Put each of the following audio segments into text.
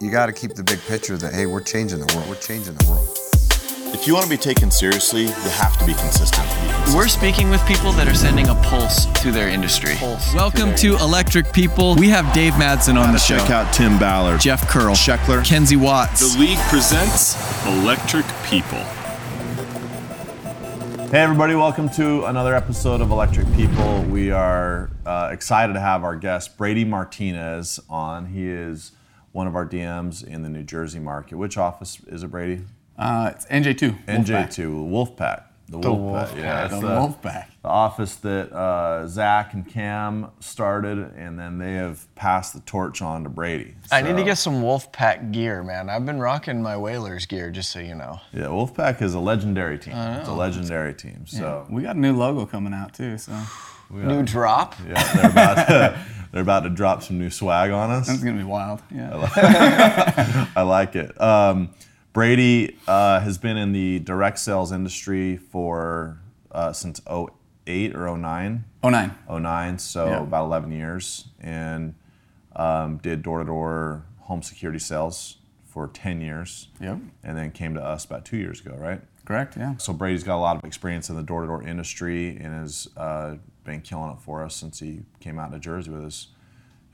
you got to keep the big picture that hey, we're changing the world. We're changing the world. If you want to be taken seriously, you have to be consistent. We're speaking with people that are sending a pulse to their industry. Pulse Welcome to Electric People. We have Dave Madsen on the show. Check out Tim Ballard, Jeff Curl, Scheckler, Kenzie Watts. The league presents Electric People. Hey, everybody, welcome to another episode of Electric People. We are uh, excited to have our guest, Brady Martinez, on. He is one of our DMs in the New Jersey market. Which office is it, Brady? Uh, it's NJ2. NJ2, Wolfpack. The The Wolfpack. Wolfpack. Yeah, The it's Wolfpack. The office that uh, Zach and Cam started, and then they have passed the torch on to Brady. I need to get some Wolfpack gear, man. I've been rocking my Whalers gear, just so you know. Yeah, Wolfpack is a legendary team. It's a legendary team. So We got a new logo coming out too, so New drop. yeah, they're about to, they're about to drop some new swag on us. that's gonna be wild. Yeah. I like it. Um, Brady uh, has been in the direct sales industry for uh, since 08 or 09. Oh nine. 09, so Yeah. about 11 years, and um, did door to door home security sales for 10 years. Yep. And then came to us about two years ago, right? Correct. Yeah. So Brady's got a lot of experience in the door to door industry and is uh, been killing it for us since he came out to Jersey with his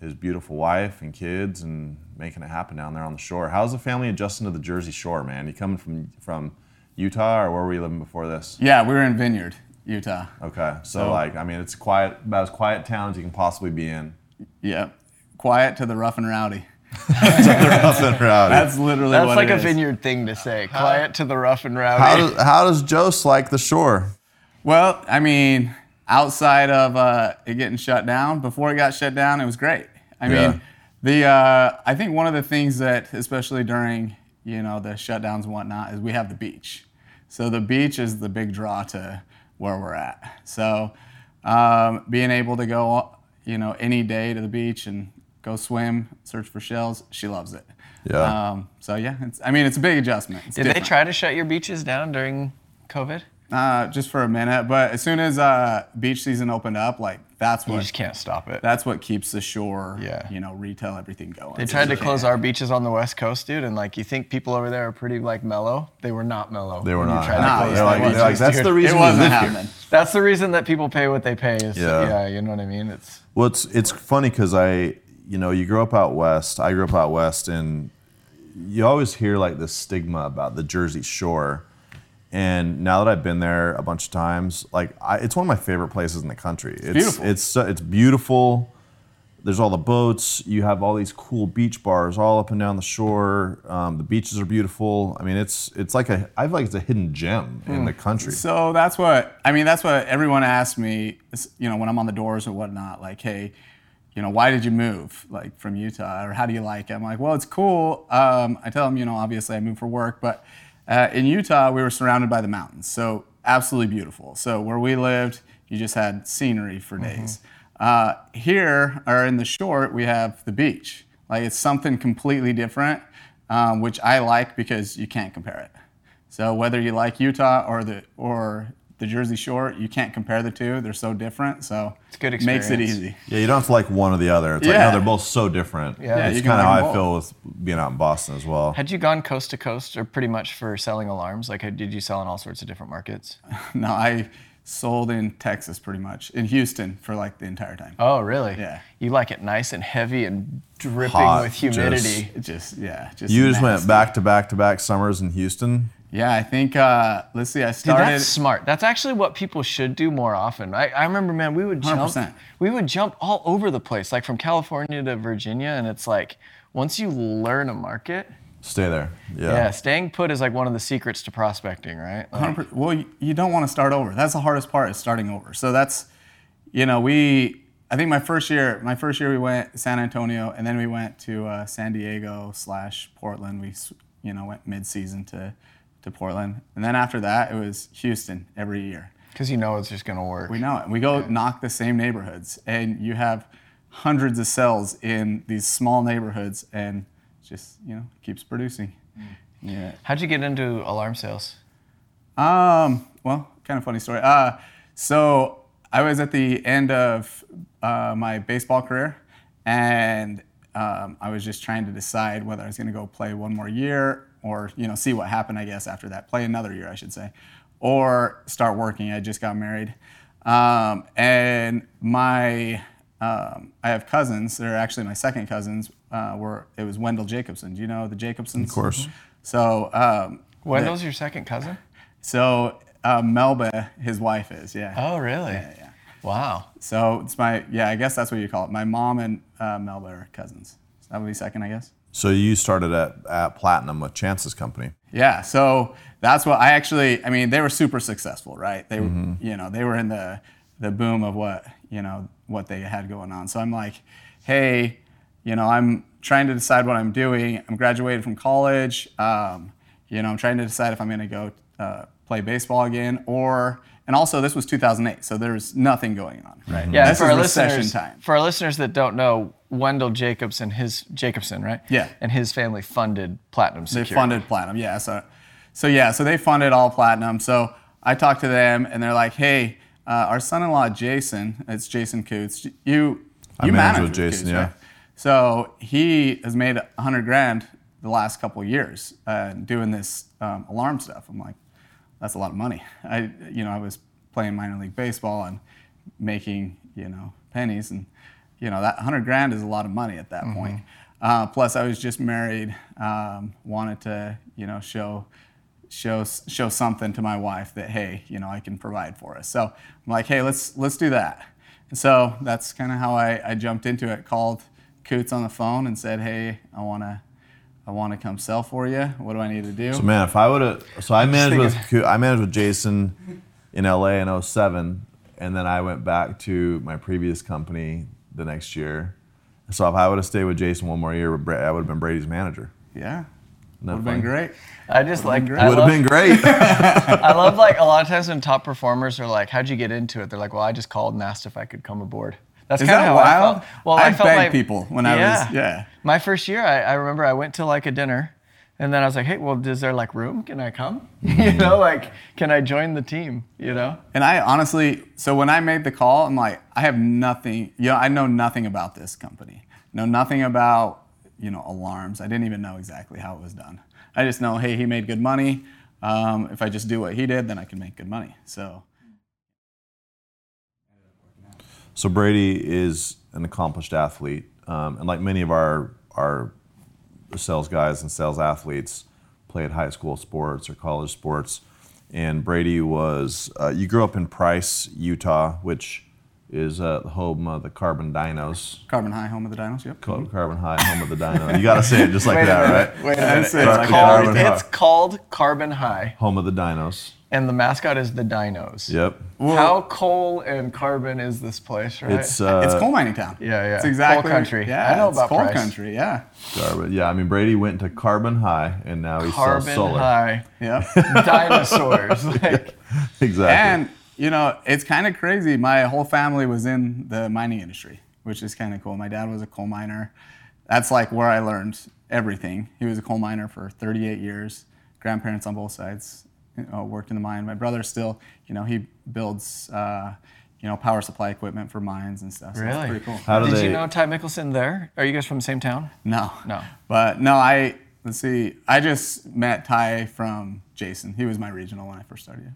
his beautiful wife and kids and making it happen down there on the shore. How's the family adjusting to the Jersey Shore, man? You coming from from Utah or where were you living before this? Yeah, we were in Vineyard, Utah. Okay, so, So- like I mean, it's quiet, about as quiet town as you can possibly be in. Yeah. Quiet to the rough and rowdy. Nothing rowdy. That's literally That's what like it a is. vineyard thing to say. Quiet to the rough and rowdy. how does how does Jose like the shore? Well, I mean, outside of uh, it getting shut down, before it got shut down, it was great. I Yeah. mean, the uh, I think one of the things that, especially during you know the shutdowns and whatnot, is we have the beach. So the beach is the big draw to where we're at. So um, being able to go, you know, any day to the beach and go swim, search for shells, she loves it. Yeah. Um, so yeah, it's, I mean, it's a big adjustment. It's Did they try to shut your beaches down during COVID? Uh, just for a minute, but as soon as uh, beach season opened up, like that's what You what just can't stop it. that's what keeps the shore, Yeah. you know, retail everything going. They tried to close our beaches on the west coast, dude, and like you think people over there are pretty like mellow. They were not mellow. They were not. tried to close they're like, they're like, that's just- the reason we wasn't live happening. That's the reason that people pay what they pay. Is Yeah. yeah, you know what I mean. It's Well, it's it's funny because I, you know, you grow up out west. I grew up out west, and you always hear like this stigma about the Jersey Shore. And now that I've been there a bunch of times, like I, it's one of my favorite places in the country. It's beautiful. It's it's beautiful. There's all the boats. You have all these cool beach bars all up and down the shore. Um, the beaches are beautiful. I mean, it's it's like a I feel like it's a hidden gem in the country. So that's what I mean. That's what everyone asks me. You know, when I'm on the doors or whatnot, like, hey, you know, why did you move, like, from Utah, or how do you like it? I'm like, well, it's cool. Um, I tell them, you know, obviously I moved for work, but uh, in Utah we were surrounded by the mountains, so absolutely beautiful. So where we lived, you just had scenery for days. Uh, here, or in the short, we have the beach. Like, it's something completely different, um, which I like because you can't compare it. So whether you like Utah or the or the Jersey Shore, you can't compare the two. They're so different. So It's a good Makes it easy. Yeah, you don't have to like one or the other. It's like Yeah. no, they're both so different. Yeah. Yeah, it's kind of how them I feel with being out in Boston as well. Had you gone coast to coast, or pretty much for selling alarms? Like, had- did you sell in all sorts of different markets? no, I sold in Texas pretty much in Houston for like the entire time. Oh, really? Yeah. You like it nice and heavy and dripping Hot, with humidity. It just yeah, just You just went back to back to back summers in Houston. Yeah, I think uh, let's see. I Dude, started. that's smart. That's actually what people should do more often. I, I remember, man, we would jump. 100%. We would jump all over the place, like from California to Virginia, and it's like once you learn a market, Stay there. Yeah. yeah, staying put is like one of the secrets to prospecting, right? Like, Well, you, you don't want to start over. That's the hardest part is starting over. So that's, you know, we. I think my first year, my first year we went to San Antonio, and then we went to uh, San Diego slash Portland. We, you know, went mid season to, to Portland, and then after that it was Houston every year. Because you know it's just gonna work. We know it. We go knock the same neighborhoods, and you have hundreds of cells in these small neighborhoods, and just you know keeps producing. Yeah. How'd you get into alarm sales? Um. Well, kind of funny story. Uh, so I was at the end of uh, my baseball career, and um, I was just trying to decide whether I was going to go play one more year or you know see what happened. I guess after that, play another year, I should say, or start working. I just got married, um, and my um, I have cousins. They're actually my second cousins. Uh, were it was Wendell Jacobson. Do you know the Jacobsons? Of course. So um, Wendell's your second cousin? so uh, Melba, his wife is yeah. Oh, really? Yeah, yeah. Wow. So it's my yeah. I guess that's what you call it. My mom and uh, Melba are cousins. So that would be second, I guess. So you started at, at Platinum with Chance's company. Yeah, so that's what I actually. I mean, they were super successful, right? They, were you know, they were in the the boom of what you know what they had going on. So I'm like, hey, you know, I'm trying to decide what I'm doing. I'm graduated from college. Um, you know, I'm trying to decide if I'm going to go uh, play baseball again, or and also this was 2008, so there's nothing going on, right? Yeah, this for is our recession listeners, time. for our listeners that don't know, Wendell Jacobs and his Jacobson, right? Yeah. And his family funded Platinum Security. They funded platinum, yeah. So, so yeah, so they funded all platinum. So I talked to them, and they're like, "Hey, uh, our son-in-law Jason, it's Jason Coots. You, I you manage manage with Jason, Coots, yeah. right? So he has made a hundred grand the last couple of years uh, doing this um, alarm stuff. I'm like, that's a lot of money. I, you know, I was playing minor league baseball and making, you know, pennies, and you know that hundred grand is a lot of money at that point. Uh, plus, I was just married, um, wanted to, you know, show, show, show something to my wife that hey, you know, I can provide for us. So I'm like, hey, let's let's do that. And so that's kind of how I, I jumped into it. Called Coots on the phone and said, hey, I want to. I want to come sell for you. What do I need to do? So man, if I would have, so I managed with I managed with Jason in LA in 07, and then I went back to my previous company the next year. So if I would have stayed with Jason one more year, I would have been Brady's manager. yeah, that would have been great. I just like great. Would have been great. I love like a lot of times when top performers are like, "How'd you get into it?" They're like, "Well, I just called and asked if I could come aboard." That's kind of how wild? I felt. Well, I I felt begged like people when I was- yeah. My first year, I, I remember I went to like a dinner, and then I was like, "Hey, well, is there like room? Can I come? you know, like, can I join the team? You know?" And I honestly, so when I made the call, I'm like, I have nothing, you know, I know nothing about this company. Know nothing about, you know, alarms. I didn't even know exactly how it was done. I just know, hey, he made good money. Um, if I just do what he did, then I can make good money. So, So Brady is an accomplished athlete, um, and like many of our our sales guys and sales athletes, played high school sports or college sports. And Brady was uh, you grew up in Price, Utah, which is uh, the home of the Carbon Dinos. Carbon High, home of the Dinos. Yep. Called Carbon High, home of the Dino. You got to say it just like that, right? Wait a minute. Carbon It's Carbon High. It's called Carbon High, Home of the Dinos. And the mascot is the Dinos. Yep. How coal and carbon is this place, right? It's uh, it's coal mining town. Yeah, yeah. It's exactly Coal country. Yeah, I know it's about coal Price. country. Yeah. Carbon. Yeah, I mean Brady went to Carbon High, and now he sells carbon solar. high Yep. dinosaurs. like, Exactly. And you know, it's kind of crazy. My whole family was in the mining industry, which is kind of cool. My dad was a coal miner. That's like where I learned everything. He was a coal miner for 38 years. Grandparents on both sides you know, worked in the mine. My brother still, you know, he builds, uh, you know, power supply equipment for mines and stuff. So Really? That's pretty cool. How do Did they? you know Ty Mickelson there? Are you guys from the same town? No. No. But no, I let's see. I just met Ty from Jason. He was my regional when I first started.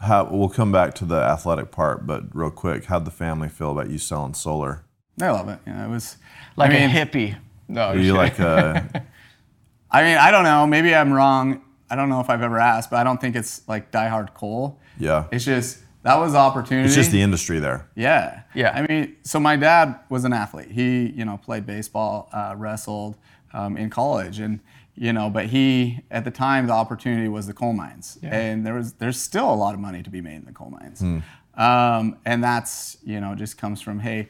How, we'll come back to the athletic part, but real quick, how'd the family feel about you selling solar? I love it. You know, it was Like I mean, a hippie. No, Are you like uh, I mean, I don't know. Maybe I'm wrong. I don't know if I've ever asked, but I don't think it's like diehard coal. yeah? It's just that was opportunity. It's just the industry there. yeah, Yeah. I mean, so my dad was an athlete. He, you know, played baseball, uh, wrestled um, in college, and you know, but he at the time the opportunity was the coal mines, and there was there's still a lot of money to be made in the coal mines, um, and that's you know just comes from hey,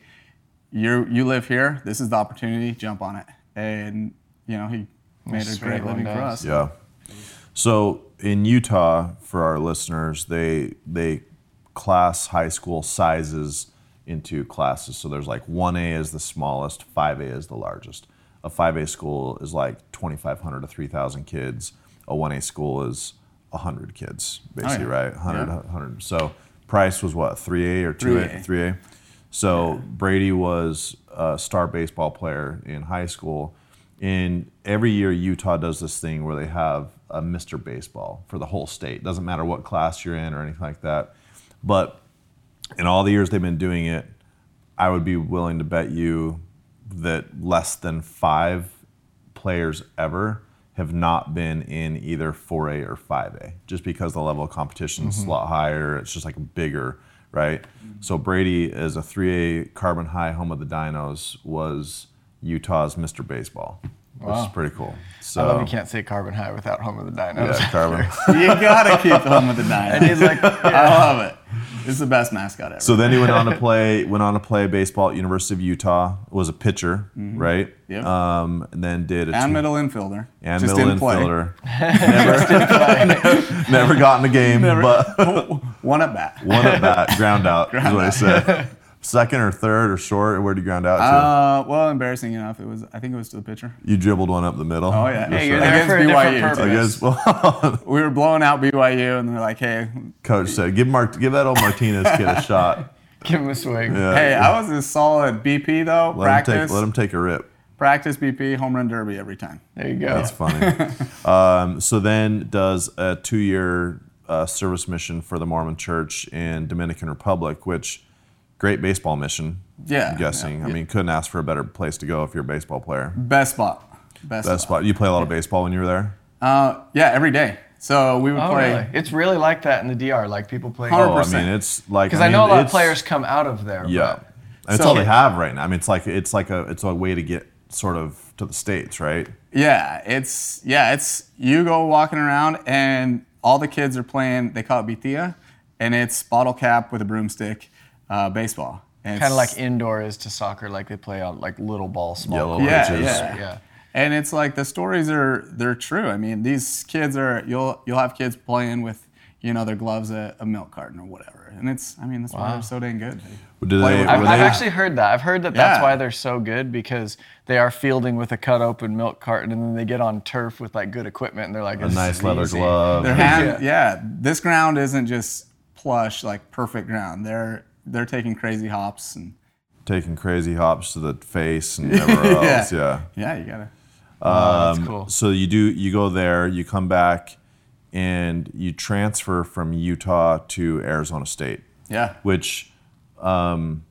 you you live here, this is the opportunity, jump on it, and you know he made a great one living for us. Yeah. So in Utah, for our listeners, they they class high school sizes into classes. So there's like 1A is the smallest, 5A is the largest. A 5A school is like 2,500 to 3,000 kids. A 1A school is 100 kids, oh, basically, yeah. right? 100, Yeah. 100. So Price was what, 3A or 2A? 3A. 3A. So Brady was a star baseball player in high school. And every year Utah does this thing where they have a Mr. Baseball for the whole state. Doesn't matter what class you're in or anything like that. But in all the years they've been doing it, I would be willing to bet you that less than five players ever have not been in either 4A or 5A, just because the level of competition is a mm-hmm. lot higher. It's just like bigger, right? Mm-hmm. So Brady, as a 3A Carbon High home of the Dinos, was Utah's Mr. Baseball, which is pretty cool. So I love you can't say carbon high without home of the dinos. yeah, Carbon. You gotta keep the home of the nine. He's like, I love it. It's the best mascot ever. So then he went on to play went on to play baseball at University of Utah. Was a pitcher, right? Yep. Um, and then did a and two- middle infielder. and Just middle didn't play. infielder. never, never got in a game, but One at bat. one at bat, ground out is what I said. Second or third or short, where'd you ground out to? Uh, well, embarrassing enough, it was. I think it was to the pitcher. you dribbled one up the middle. Oh yeah, Hey, you're there Against for BYU. purpose. I guess well, We were blowing out BYU, and they're like, "Hey, coach said, "Give Mark, give that old Martinez kid a shot." Give him a swing. Yeah. hey, I was a solid BP though. let practice, him take, let him take a rip. practice BP, home run derby every time. There you go. That's funny. um, so then does a two-year uh, service mission for the Mormon Church in Dominican Republic, which great baseball mission. Yeah, I'm guessing. yeah, I mean, couldn't ask for a better place to go if you're a baseball player. Best spot. Best, Best spot. You play a lot of baseball when you were there. Uh, yeah, every day. So we would Oh, play. really? It's really like that in the DR. Like people play. Hundred Oh, I mean, it's like Because I, know a lot of players come out of there. Yeah, but- it's So- all they have right now. I mean, it's like it's like a it's a way to get sort of to the states, right? Yeah, it's yeah, it's you go walking around and all the kids are playing. They call it vitilla, and it's bottle cap with a broomstick, uh, baseball. Kind of like indoor is to soccer, like they play on like little ball, small. Yellow court. Yeah, pitches. yeah. yeah. And it's like the stories are they're true. I mean, these kids are you'll you'll have kids playing with you know their gloves a, a milk carton or whatever, and it's I mean that's why they're so dang good. They Do they? I've, were I've actually heard that. I've heard that that's Yeah. why they're so good because they are fielding with a cut open milk carton and then they get on turf with like good equipment and they're like a "This nice is leather easy." glove. Their hand, yeah. This ground isn't just plush like perfect ground. They're they're taking crazy hops and taking crazy hops to the face and everywhere Yeah. else. Yeah. yeah, you gotta. Oh, that's cool. So you do you go there, you come back, and you transfer from Utah to Arizona State, Yeah. which um,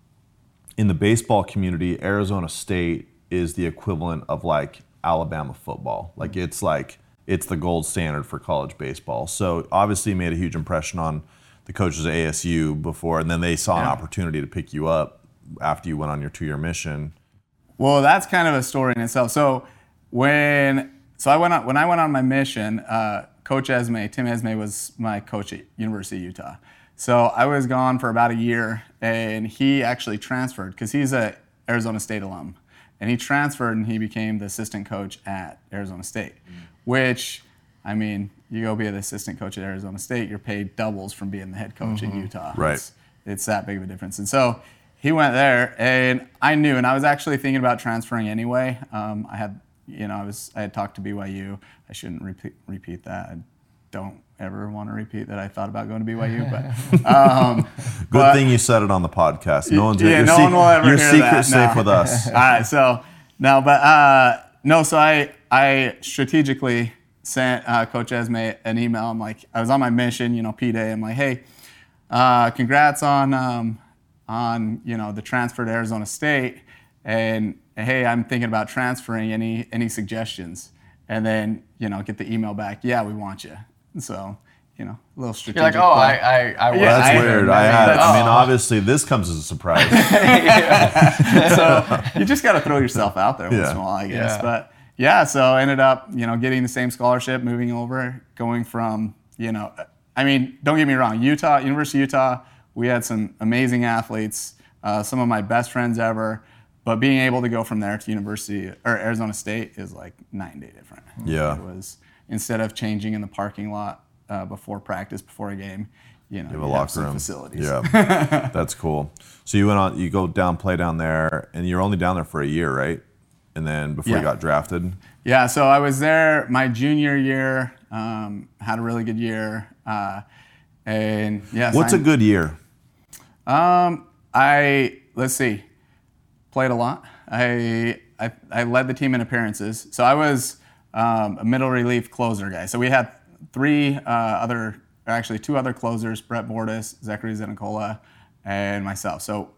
in the baseball community, Arizona State is the equivalent of like Alabama football. Like it's like it's the gold standard for college baseball. So obviously you made a huge impression on the coaches at ASU before, and then they saw an opportunity to pick you up after you went on your two-year mission. Well, that's kind of a story in itself. So when so I went on when I went on my mission, uh, Coach Esmay, Tim Esmay was my coach at University of Utah. So I was gone for about a year, and he actually transferred because he's a Arizona State alum, and he transferred and he became the assistant coach at Arizona State, which I mean, you go be the assistant coach at Arizona State, you're paid doubles from being the head coach at Utah. Right. It's, it's that big of a difference. And so he went there, and I knew, and I was actually thinking about transferring anyway. Um, I had, you know, I was, I had talked to BYU. I shouldn't repeat, repeat that. I don't ever want to repeat that I thought about going to BYU, but um, Good but- thing you said it on the podcast. No one's yeah, no sec- one will ever your hear secret that, safe no. with us. All right, so no, but uh, no, so I I strategically sent uh, Coach Esmay an email. I'm like, I was on my mission, you know, P Day. I'm like, hey, uh, congrats on um, on you know the transfer to Arizona State, and hey, I'm thinking about transferring. Any any suggestions? And then you know, get the email back. Yeah, we want you. So you know, a little strategic. You're like, oh, play. I, I, I was Yeah, That's I- weird. I had. I mean, Oh. obviously, this comes as a surprise. so you just got to throw yourself out there once Yeah. in a while, I guess. Yeah. But yeah, so I ended up, you know, getting the same scholarship, moving over, going from, you know, I mean, don't get me wrong, Utah, University of Utah, we had some amazing athletes, uh, some of my best friends ever. But being able to go from there to University or Arizona State is like nine day different. Yeah. it was instead of changing in the parking lot uh, before practice, before a game, you know, You have you a have locker some room. facilities. Yeah, that's cool. So you went on. You go down, play down there, and you're only down there for a year, right? And then before you got drafted. Yeah, so I was there my junior year, um, had a really good year, uh, and yeah. What's a good year? Um, I let's see, played a lot. I I, I led the team in appearances. So I was um, a middle relief closer guy. So we had three uh, other, actually two other closers: Brett Bordas, Zachary Zenicola, and myself. So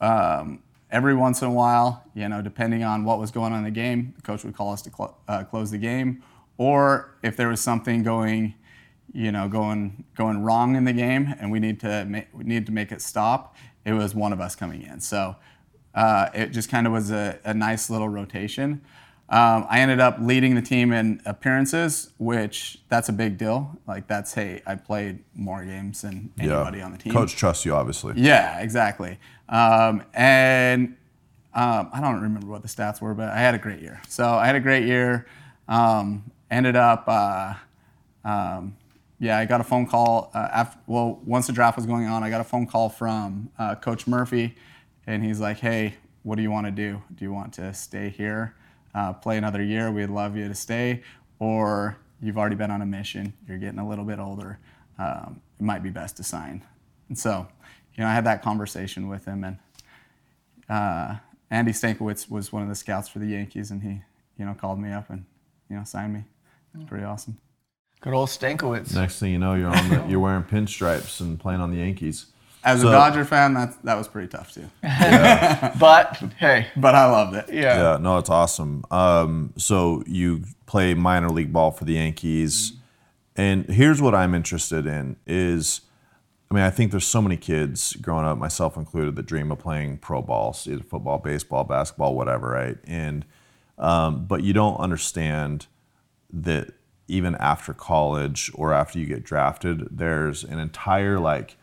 um, every once in a while, you know, depending on what was going on in the game, the coach would call us to cl- uh, close the game, or if there was something going, you know, going going wrong in the game, and we need to ma- we needed to make it stop, it was one of us coming in. So uh, it just kind of was a, a, nice little rotation. Um, I ended up leading the team in appearances, which that's a big deal. Like that's hey, I played more games than anybody yeah. on the team. Coach trusts you, obviously. Yeah, exactly. Um, and um, I don't remember what the stats were, but I had a great year. So I had a great year. Um, ended up, uh, um, yeah, I got a phone call uh, after. Well, once the draft was going on, I got a phone call from uh, Coach Murphy, and he's like, "Hey, what do you want to do? Do you want to stay here, uh, play another year? We'd love you to stay, or you've already been on a mission. You're getting a little bit older. Um, it might be best to sign." And so, you know, I had that conversation with him, and uh, Andy Stankiewicz was one of the scouts for the Yankees, and he, you know, called me up and, you know, signed me. It's pretty awesome. Good old Stankiewicz. Next thing you know, you're on the, you're wearing pinstripes and playing on the Yankees. As So- a Dodger fan, that that was pretty tough too, But hey, but I loved it. yeah. Yeah, no, it's awesome. Um, so you play minor league ball for the Yankees, and here's what I'm interested in is, I mean, I think there's so many kids growing up, myself included, that dream of playing pro ball, either football, baseball, basketball, whatever, right? And um, but you don't understand that even after college or after you get drafted, there's an entire like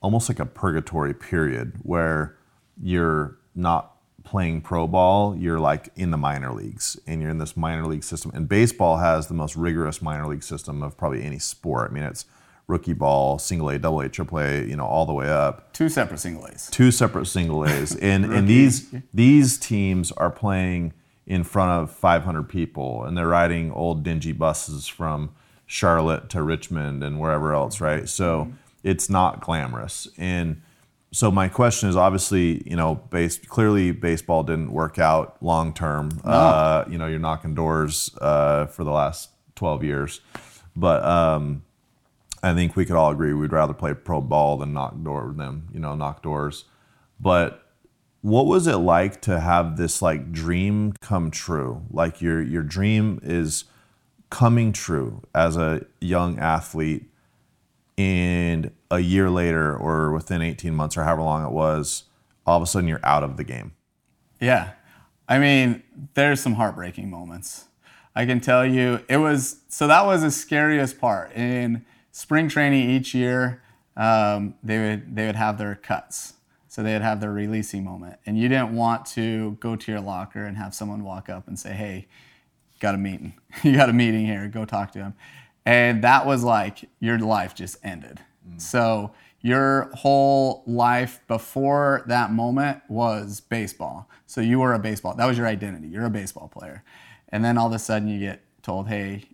almost like a purgatory period where you're not playing pro ball, you're like in the minor leagues and you're in this minor league system. And baseball has the most rigorous minor league system of probably any sport. I mean, it's rookie ball, single A, double A, triple A, you know, all the way up Two separate single A's. two separate single A's, and and these these teams are playing in front of 500 people, and they're riding old dingy buses from Charlotte to Richmond and wherever else, right? So mm-hmm. It's not glamorous, and so my question is obviously, you know, base clearly baseball didn't work out long term. Uh, you know, you're knocking doors uh, for the last 12 years, but. Um, I think we could all agree we'd rather play pro ball than knock door them, you know knock doors. But what was it like to have this like dream come true? Like your your dream is coming true as a young athlete, and a year later, or within 18 months, or however long it was, all of a sudden you're out of the game. Yeah. I mean, there's some heartbreaking moments. I can tell you it was so that was the scariest part. In spring training each year, um, they would they would have their cuts. So they would have their releasing moment. And you didn't want to go to your locker and have someone walk up and say, Hey, got a meeting. you got a meeting here, go talk to him. And that was like your life just ended. So your whole life before that moment was baseball. So you were a baseball. That was your identity. You're a baseball player. And then all of a sudden you get told, "Hey,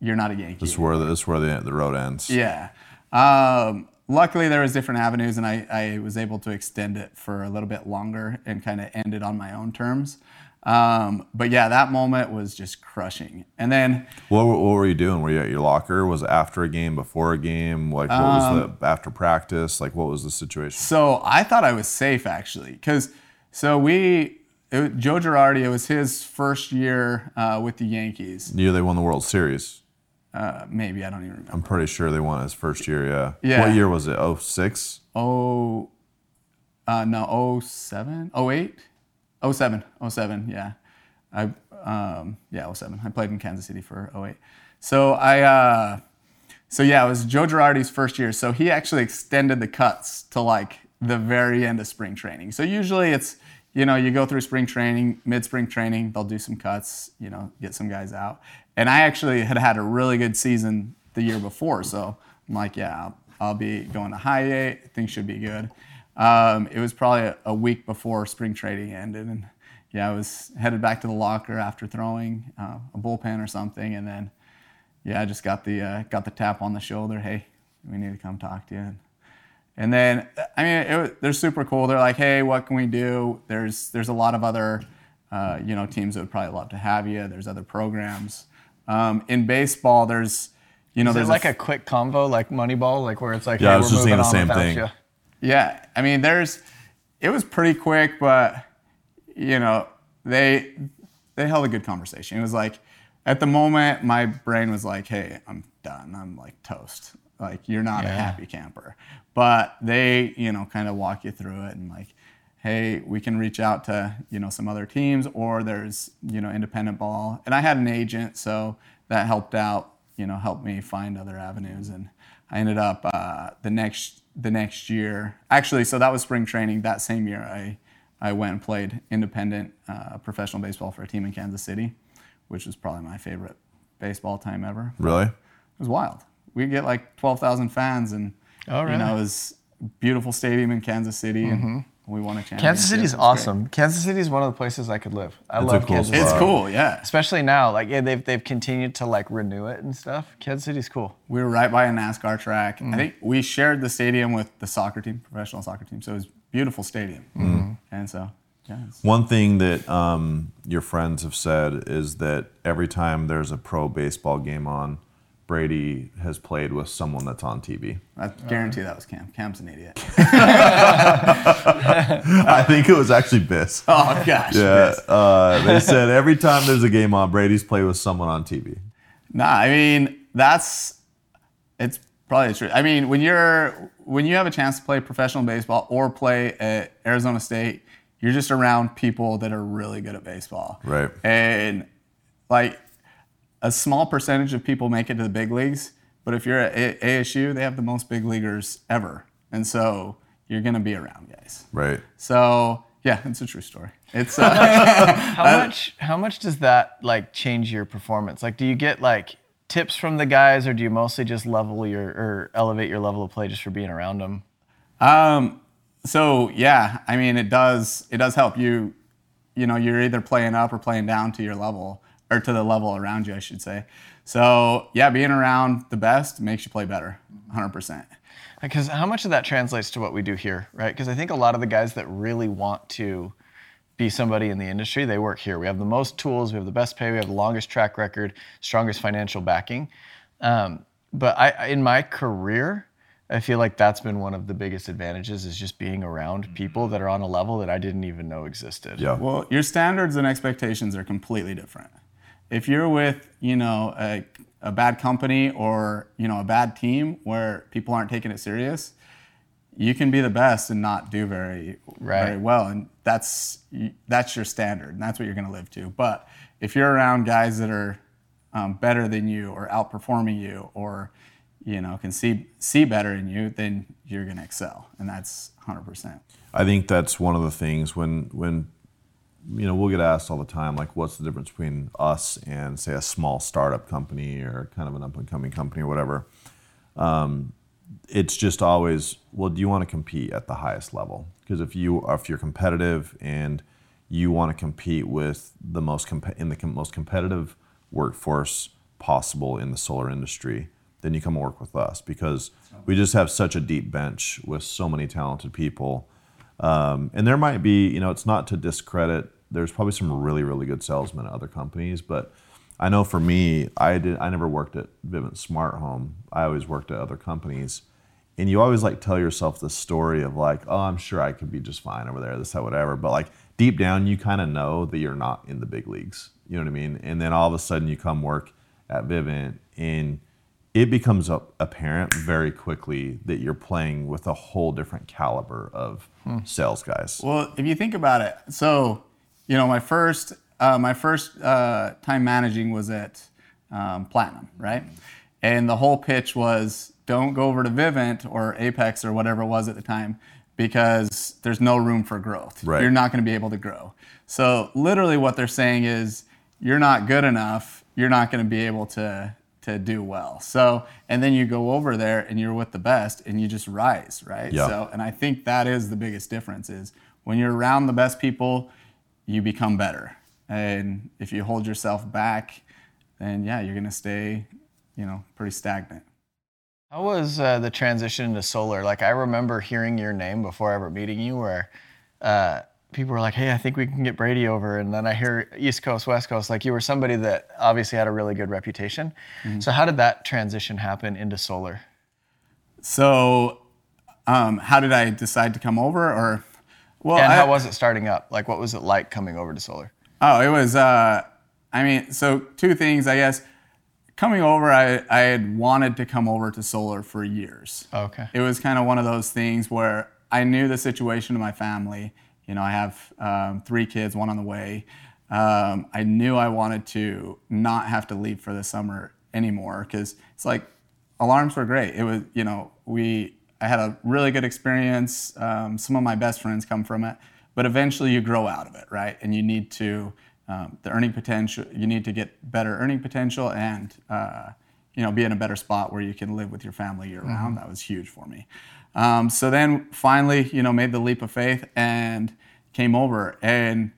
you're not a Yankee." This is where the, this is where the, the road ends. Yeah. Um, luckily, there was different avenues, and I, I was able to extend it for a little bit longer and kind of end it on my own terms. Um, but yeah, that moment was just crushing. And then What, were- what were you doing? Were you at your locker? Was it after a game, before a game? Like what was Um, the after practice? Like what was the situation? So I thought I was safe actually, because so we it, Joe Girardi. It was his first year uh, with the Yankees. The year they won the World Series. Uh, maybe I don't even remember. I'm pretty sure they won his first year. Yeah. Yeah. What year was it? Oh six. Oh, uh, no, 07, 08, 07, 07, yeah. I, um, yeah, 07. I played in Kansas City for 08. So I, uh, so yeah, it was Joe Girardi's first year. So he actually extended the cuts to like the very end of spring training. So usually it's, you know, you go through spring training, mid spring training, they'll do some cuts, you know, get some guys out. And I actually had had a really good season the year before. So I'm like, yeah, I'll, I'll be going to high A. Things should be good. Um, it was probably a, a week before spring training ended. And yeah, I was headed back to the locker after throwing uh, a bullpen or something. And then, yeah, I just got the uh, got the tap on the shoulder. Hey, we need to come talk to you. And And then, I mean, it, was- they're super cool. They're like, hey, what can we do? There's there's a lot of other, uh, you know, teams that would probably love to have you. There's other programs. Um, in baseball, there's, you know, Is it there's like a a quick convo, like Moneyball, like where it's like, Yeah, I was we're just moving thinking the same thing. you. Yeah, I mean, there's, it was pretty quick, but you know, they they held a good conversation. It was like, at the moment, my brain was like, hey, I'm done. I'm like toast. Like you're not a happy camper. But they, you know, kind of walk you through it and like, hey, we can reach out to you know some other teams, or there's you know independent ball, and I had an agent, so that helped out. You know, helped me find other avenues, and I ended up uh, the next the next year. Actually, so that was spring training. That same year, I I went and played independent uh, professional baseball for a team in Kansas City, which was probably my favorite baseball time ever. Really? It was wild. We get like 12,000 fans, and Oh, you know, it was beautiful stadium in Kansas City, and we won a championship. Kansas City's It was great. awesome. Kansas City is one of the places I could live. I It's a love cool Kansas spot. It's City. cool, yeah. Especially now, like yeah, they've they've continued to like renew it and stuff. Kansas City's cool. We were right by a NASCAR track. I think we shared the stadium with the soccer team, professional soccer team. So it was a beautiful stadium. Mm-hmm. And so, yeah. it's- One thing that um, your friends have said is that every time there's a pro baseball game on, Brady has played with someone that's on TV. I guarantee that was Cam. Cam's an idiot. I think it was actually Biss. Oh gosh. Yeah, uh, they said every time there's a game on, Brady's played with someone on TV. Nah, I mean that's it's probably true. I mean when you're when you have a chance to play professional baseball or play at Arizona State, you're just around people that are really good at baseball. Right. And like a small percentage of people make it to the big leagues, but if you're at A- ASU, they have the most big leaguers ever, and so you're gonna be around guys. Right. So yeah, it's a true story. It's uh, How much how much does that like change your performance? Like do you get like tips from the guys or do you mostly just level your or elevate your level of play just for being around them? Um, so yeah, I mean, it does it does help you. You know, you're either playing up or playing down to your level or to the level around you, I should say. So yeah, being around the best makes you play better, 100%. Because how much of that translates to what we do here, right? Because I think a lot of the guys that really want to be somebody in the industry, they work here. We have the most tools, we have the best pay, we have the longest track record, strongest financial backing. Um, but I, in my career, I feel like that's been one of the biggest advantages is just being around people that are on a level that I didn't even know existed. Yeah. Well, your standards and expectations are completely different. If you're with, you know, a, a bad company or, you know, a bad team where people aren't taking it serious, you can be the best and not do very Right. very well and that's that's your standard and that's what you're going to live to. But if you're around guys that are um, better than you or outperforming you or you know can see see better in you, then you're going to excel and that's 100%. I think that's one of the things when when you know we'll get asked all the time like what's the difference between us and say a small startup company or kind of an up and coming company or whatever. Um, it's just always well do you want to compete at the highest level because if you if you're competitive and you want to compete with the most comp- in the com- most competitive workforce possible in the solar industry then you come work with us because we just have such a deep bench with so many talented people um, and there might be, you know, it's not to discredit. There's probably some really, really good salesmen at other companies, but I know for me, I did. I never worked at Vivint Smart Home. I always worked at other companies, and you always like tell yourself the story of like, oh, I'm sure I could be just fine over there, this, that, whatever. But like deep down, you kind of know that you're not in the big leagues. You know what I mean? And then all of a sudden, you come work at Vivint, and it becomes apparent very quickly that you're playing with a whole different caliber of sales guys. Well, if you think about it, so you know, my first uh, my first uh, time managing was at um, Platinum, right? And the whole pitch was don't go over to Vivint or Apex or whatever it was at the time because there's no room for growth. Right. You're not going to be able to grow. So literally, what they're saying is you're not good enough. You're not going to be able to to do well. So, and then you go over there and you're with the best and you just rise, right? Yeah. So, and I think that is the biggest difference is when you're around the best people, you become better. And if you hold yourself back, then yeah, you're going to stay, you know, pretty stagnant. How was uh, the transition into solar? Like I remember hearing your name before ever meeting you, where uh, people were like, "Hey, I think we can get Brady over," and then I hear East Coast, West Coast. Like you were somebody that obviously had a really good reputation. So how did that transition happen into solar? So, um, how did I decide to come over? Or, well, And I- how was it starting up? Like what was it like coming over to solar? Oh, it was. Uh, I mean, so two things, I guess. Coming over, I, I had wanted to come over to solar for years. Okay. It was kind of one of those things where I knew the situation of my family. You know, I have um, three kids, one on the way. Um, I knew I wanted to not have to leave for the summer anymore because it's like alarms were great. It was, you know, we I had a really good experience. Um, some of my best friends come from it, but eventually you grow out of it, right? And you need to um, the earning potential. You need to get better earning potential and uh, you know be in a better spot where you can live with your family year round. That was huge for me. Um, so then finally, you know, made the leap of faith and came over. And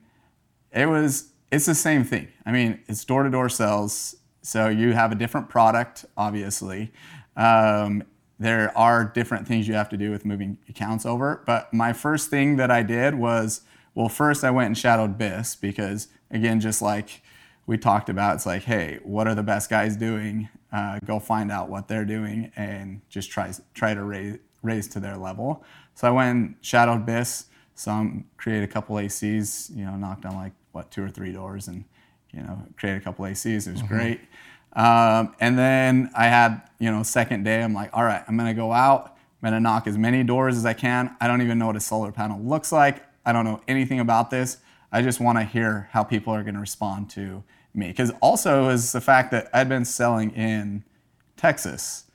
it was it's the same thing. I mean it's door-to-door sales. So you have a different product obviously. Um, there are different things you have to do with moving accounts over. But my first thing that i did was well first i went and shadowed bis because again just like we talked about it's like hey what are the best guys doing? Uh, go find out what they're doing and just try try to raise raise to their level so i went and shadowed bis some create a couple ACs, you know, knocked on like what two or three doors and you know create a couple ACs. It was great. Um, and then I had you know second day. I'm like, all right, I'm gonna go out. I'm gonna knock as many doors as I can. I don't even know what a solar panel looks like. I don't know anything about this. I just want to hear how people are gonna respond to me. Because also is the fact that I'd been selling in Texas.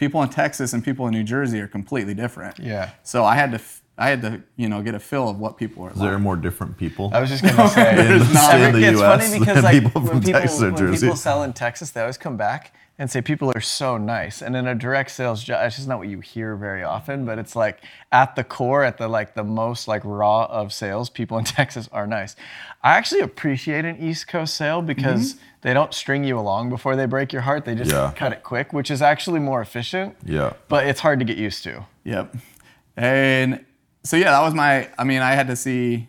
People in Texas and people in New Jersey are completely different. Yeah. So I had to, I had to, you know, get a feel of what people are Is there like. more different people? I was just gonna say. There's not in the it's US funny because than like people when from people Texas or when Jersey. people sell in Texas, they always come back and say people are so nice. And in a direct sales job, it's just not what you hear very often. But it's like at the core, at the like the most like raw of sales, people in Texas are nice. I actually appreciate an East Coast sale because mm-hmm. they don't string you along before they break your heart. They just Yeah. cut it quick, which is actually more efficient. Yeah. But it's hard to get used to. Yep. And so yeah, that was my. I mean, I had to see,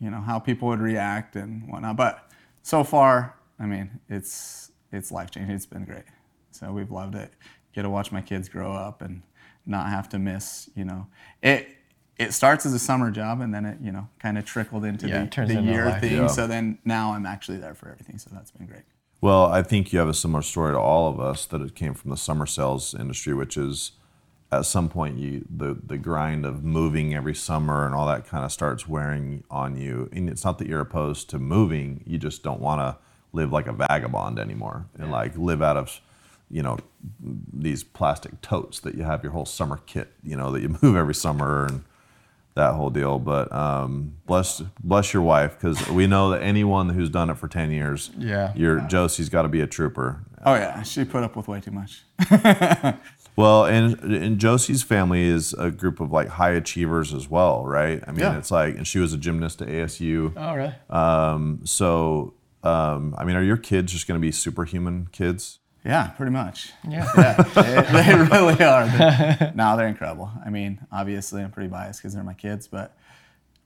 you know, how people would react and whatnot. But so far, I mean, it's it's life changing. It's been great. So we've loved it. Get to watch my kids grow up and not have to miss. You know, it it starts as a summer job and then it you know kind of trickled into Yeah, the, turns the into year life. thing. Yeah. So then now I'm actually there for everything. So that's been great. Well, I think you have a similar story to all of us that it came from the summer sales industry, which is at some point you the the grind of moving every summer and all that kind of starts wearing on you. And it's not that you're opposed to moving, you just don't want to live like a vagabond anymore and like live out of you know these plastic totes that you have your whole summer kit, you know, that you move every summer and that whole deal. But um, bless bless your wife because we know that anyone who's done it for ten years, Yeah. your Josie's got to be a trooper. Oh yeah, she put up with way too much. Well, and and Josie's family is a group of like high achievers as well, right? I mean, Yeah. it's like, and she was a gymnast at ASU. Oh, really? Um, so, um, I mean, are your kids just going to be superhuman kids? Yeah, pretty much. Yeah. Yeah, they, they really are. They're, no, they're incredible. I mean, obviously, I'm pretty biased because they're my kids, but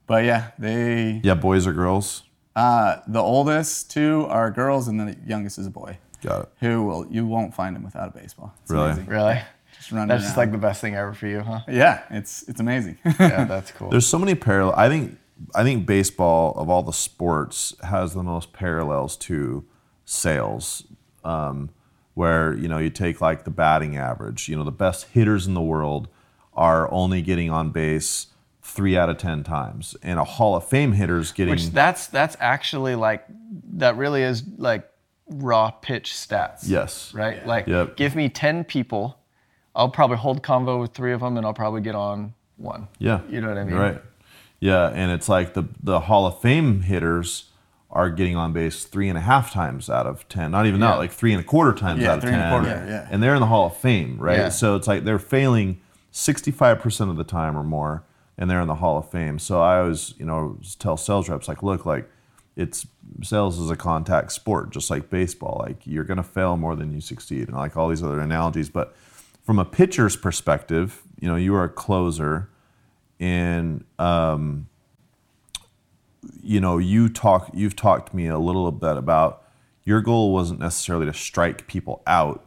but yeah, they. Yeah, boys or girls? Uh, the oldest two are girls, and the youngest is a boy. Got it. Who will you won't find him without a baseball. It's Really? amazing. Really? Just running That's just around. like the best thing ever for you, huh? yeah, it's it's amazing. Yeah, that's cool. There's so many parallel. I think I think baseball of all the sports has the most parallels to sales, um, where you know you take like the batting average. You know the best hitters in the world are only getting on base three out of ten times, and a Hall of Fame hitter's getting Which that's that's actually like that really is like raw pitch stats. yes, Right? Like Yep. give me 10 people, I'll probably hold convo with 3 of them and I'll probably get on one. Yeah. You know what I mean? Right. Yeah, and it's like the the Hall of Fame hitters are getting on base three and a half times out of ten. Not even Yeah. that, like three and a quarter times Yeah, out of three ten. and a quarter, yeah. And they're in the Hall of Fame, right? Yeah. So it's like they're failing sixty five percent of the time or more, and they're in the Hall of Fame. So I always, you know, tell sales reps like, look, like it's sales is a contact sport, just like baseball. Like you're gonna fail more than you succeed, and like all these other analogies, but from a pitcher's perspective, you know, you are a closer, and um, you know, you talk, you've talked to me a little bit about your goal wasn't necessarily to strike people out.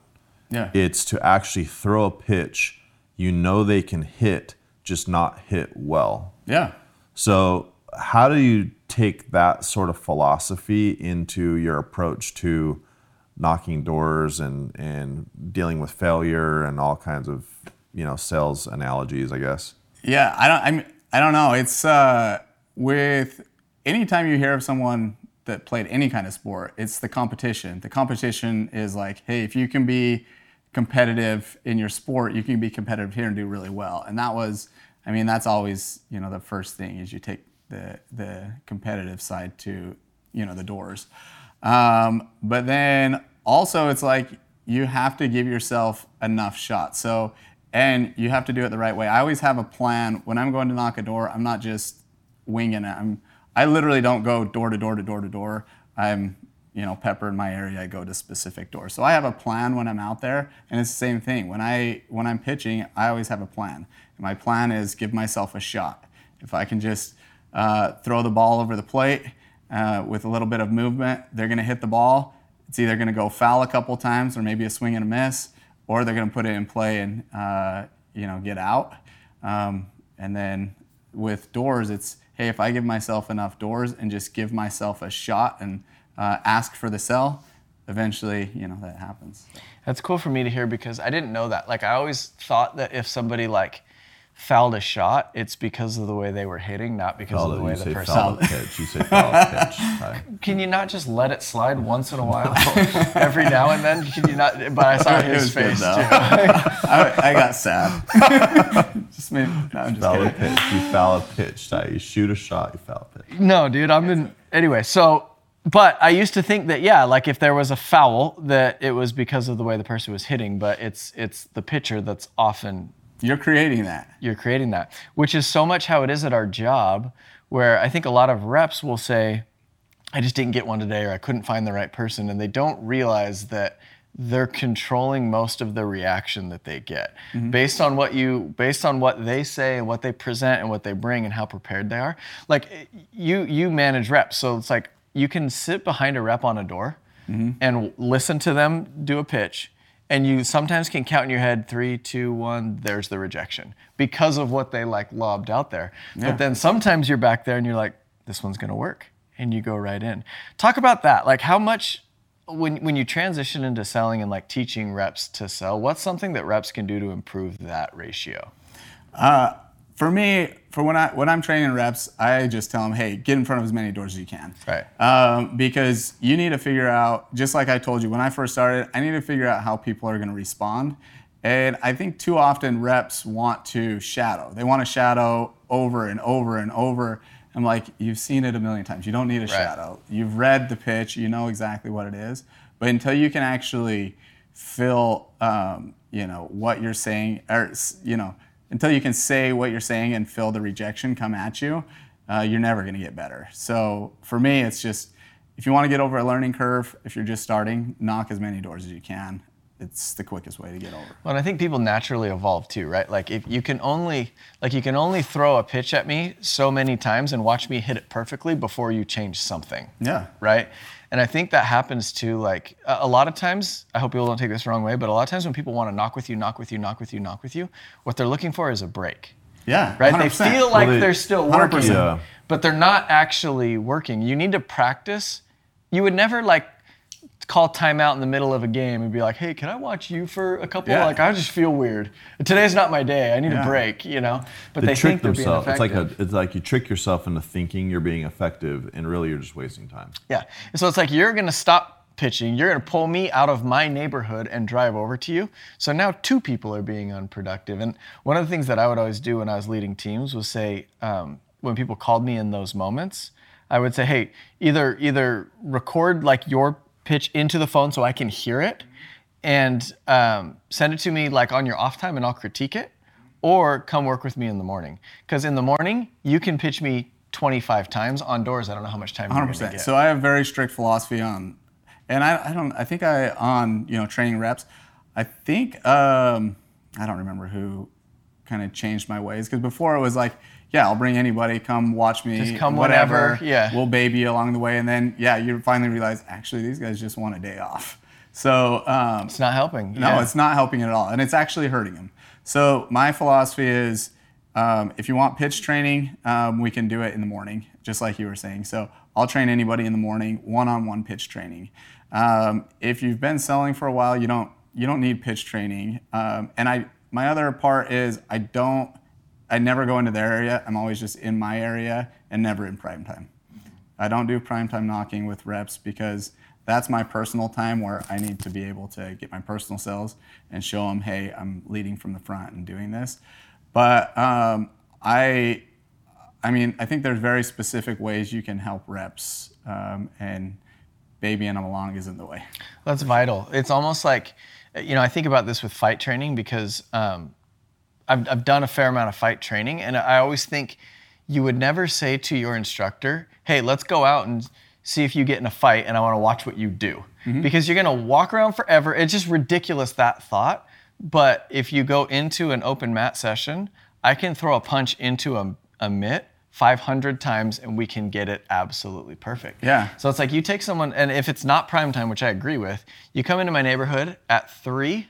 Yeah. It's to actually throw a pitch you know they can hit, just not hit well. yeah. So, how do you take that sort of philosophy into your approach to knocking doors and, and dealing with failure and all kinds of you know sales analogies? I guess. Yeah, I don't. I mean, I don't know. It's uh, with anytime you hear of someone that played any kind of sport, it's the competition. The competition is like, hey, if you can be competitive in your sport, you can be competitive here and do really well. And that was, I mean, that's always you know the first thing is you take the the competitive side to you know the doors. Um, but then also it's like you have to give yourself enough shots. So and you have to do it the right way. I always have a plan when I'm going to knock a door. I'm not just winging it. I'm I literally don't go door to door to door to door. I'm you know pepper in my area. I go to specific doors. So I have a plan when I'm out there, and it's the same thing when I when I'm pitching. I always have a plan. And my plan is give myself a shot. If I can just uh, throw the ball over the plate uh, with a little bit of movement, they're going to hit the ball. It's either going to go foul a couple times or maybe a swing and a miss, or they're going to put it in play and uh, you know get out. Um, and then with doors, it's hey, if I give myself enough doors and just give myself a shot and uh, ask for the sell, eventually you know that happens. That's cool for me to hear because I didn't know that. Like I always thought that if somebody like fouled a shot, it's because of the way they were hitting, not because of the way the person. foul pitch. You say foul pitch. Can you not just let it slide once in a while, every now and then? Can you not? But I saw his face too. I, I got sad. just made, no, I'm just Foul a kidding. pitch. You foul a pitch. You shoot a shot. You foul a pitch. No, dude, I'm in. Anyway, so, but I used to think that yeah, like if there was a foul, that it was because of the way the person was hitting. But it's it's the pitcher that's often You're creating that. you're creating that, which is so much how it is at our job, where I think a lot of reps will say, I just didn't get one today, or I couldn't find the right person, and they don't realize that they're controlling most of the reaction that they get. Mm-hmm. Based on what you based on what they say and what they present and what they bring and how prepared they are. Like you you manage reps so it's like you can sit behind a rep on a door mm-hmm. and listen to them do a pitch and you sometimes can count in your head three two one there's the rejection because of what they like lobbed out there. But then sometimes you're back there and you're like this one's going to work. And you go right in. Talk about that. Like how much when when you transition into selling and like teaching reps to sell, what's something that reps can do to improve that ratio? Uh, For me, for when I when I'm training reps, I just tell them, hey, get in front of as many doors as you can. Right. Um, because you need to figure out, just like I told you when I first started, I need to figure out how people are going to respond. And I think too often reps want to shadow. They want to shadow over and over and over. I'm like, you've seen it a million times. You don't need a shadow. You've read the pitch. You know exactly what it is. But until you can actually feel, um, you know, what you're saying, or you know, until you can say what you're saying and feel the rejection come at you, uh, you're never going to get better. So for me, it's just if you want to get over a learning curve, if you're just starting, knock as many doors as you can. It's the quickest way to get over. Well, and I think people naturally evolve too, right? Like if you can only like you can only throw a pitch at me so many times and watch me hit it perfectly before you change something. Yeah. Right? And I think that happens too like a lot of times, I hope people don't take this the wrong way, but a lot of times when people want to knock with you, knock with you, knock with you, knock with you, what they're looking for is a break. Yeah. right? They 100%. feel like they- they're still working, Yeah. but they're not actually working. You need to practice. You would never like call timeout in the middle of a game and be like, "Hey, can I watch you for a couple? Yeah. Like, I just feel weird. Today's not my day. I need Yeah. a break." You know. But They, they, trick think they're being themselves. It's like a, it's like you trick yourself into thinking you're being effective, and really you're just wasting time. Yeah. So it's like you're gonna stop pitching. You're gonna pull me out of my neighborhood and drive over to you. So now two people are being unproductive. And one of the things that I would always do when I was leading teams was say, um, when people called me in those moments, I would say, hey, either either record like your pitch into the phone so I can hear it, and um, send it to me like on your off time, and I'll critique it, or come work with me in the morning. Because in the morning you can pitch me 25 times on doors. I don't know how much time you're Hundred gonna percent. get. So I have very strict philosophy on, and I, I don't. I think I on you know training reps. I think um, I don't remember who kind of changed my ways because before it was like, yeah, I'll bring anybody, come watch me, Just come whatever. whenever, yeah. we'll baby you along the way, and then yeah, you finally realize actually these guys just want a day off. So um, It's not helping. no, Yeah. it's not helping at all, and it's actually hurting them. So my philosophy is, um, if you want pitch training, um, we can do it in the morning, just like you were saying. So I'll train anybody in the morning, one-on-one pitch training. Um, if you've been selling for a while, you don't you don't need pitch training. Um, and I my other part is I don't I never go into their area. I'm always just in my area and never in prime time. I don't do prime time knocking with reps because that's my personal time where I need to be able to get my personal sales and show them, hey, I'm leading from the front and doing this. But um, I, I mean, I think there's very specific ways you can help reps, um, and babying them along isn't the way. That's vital. It's almost like, you know, I think about this with fight training because um, I've, I've done a fair amount of fight training, and I always think you would never say to your instructor, hey, let's go out and see if you get in a fight, and I want to watch what you do. Mm-hmm. Because you're going to walk around forever. It's just ridiculous, that thought. But if you go into an open mat session, I can throw a punch into a, a mitt 500 times and we can get it absolutely perfect. Yeah. So it's like you take someone, and if it's not prime time, which I agree with, you come into my neighborhood at three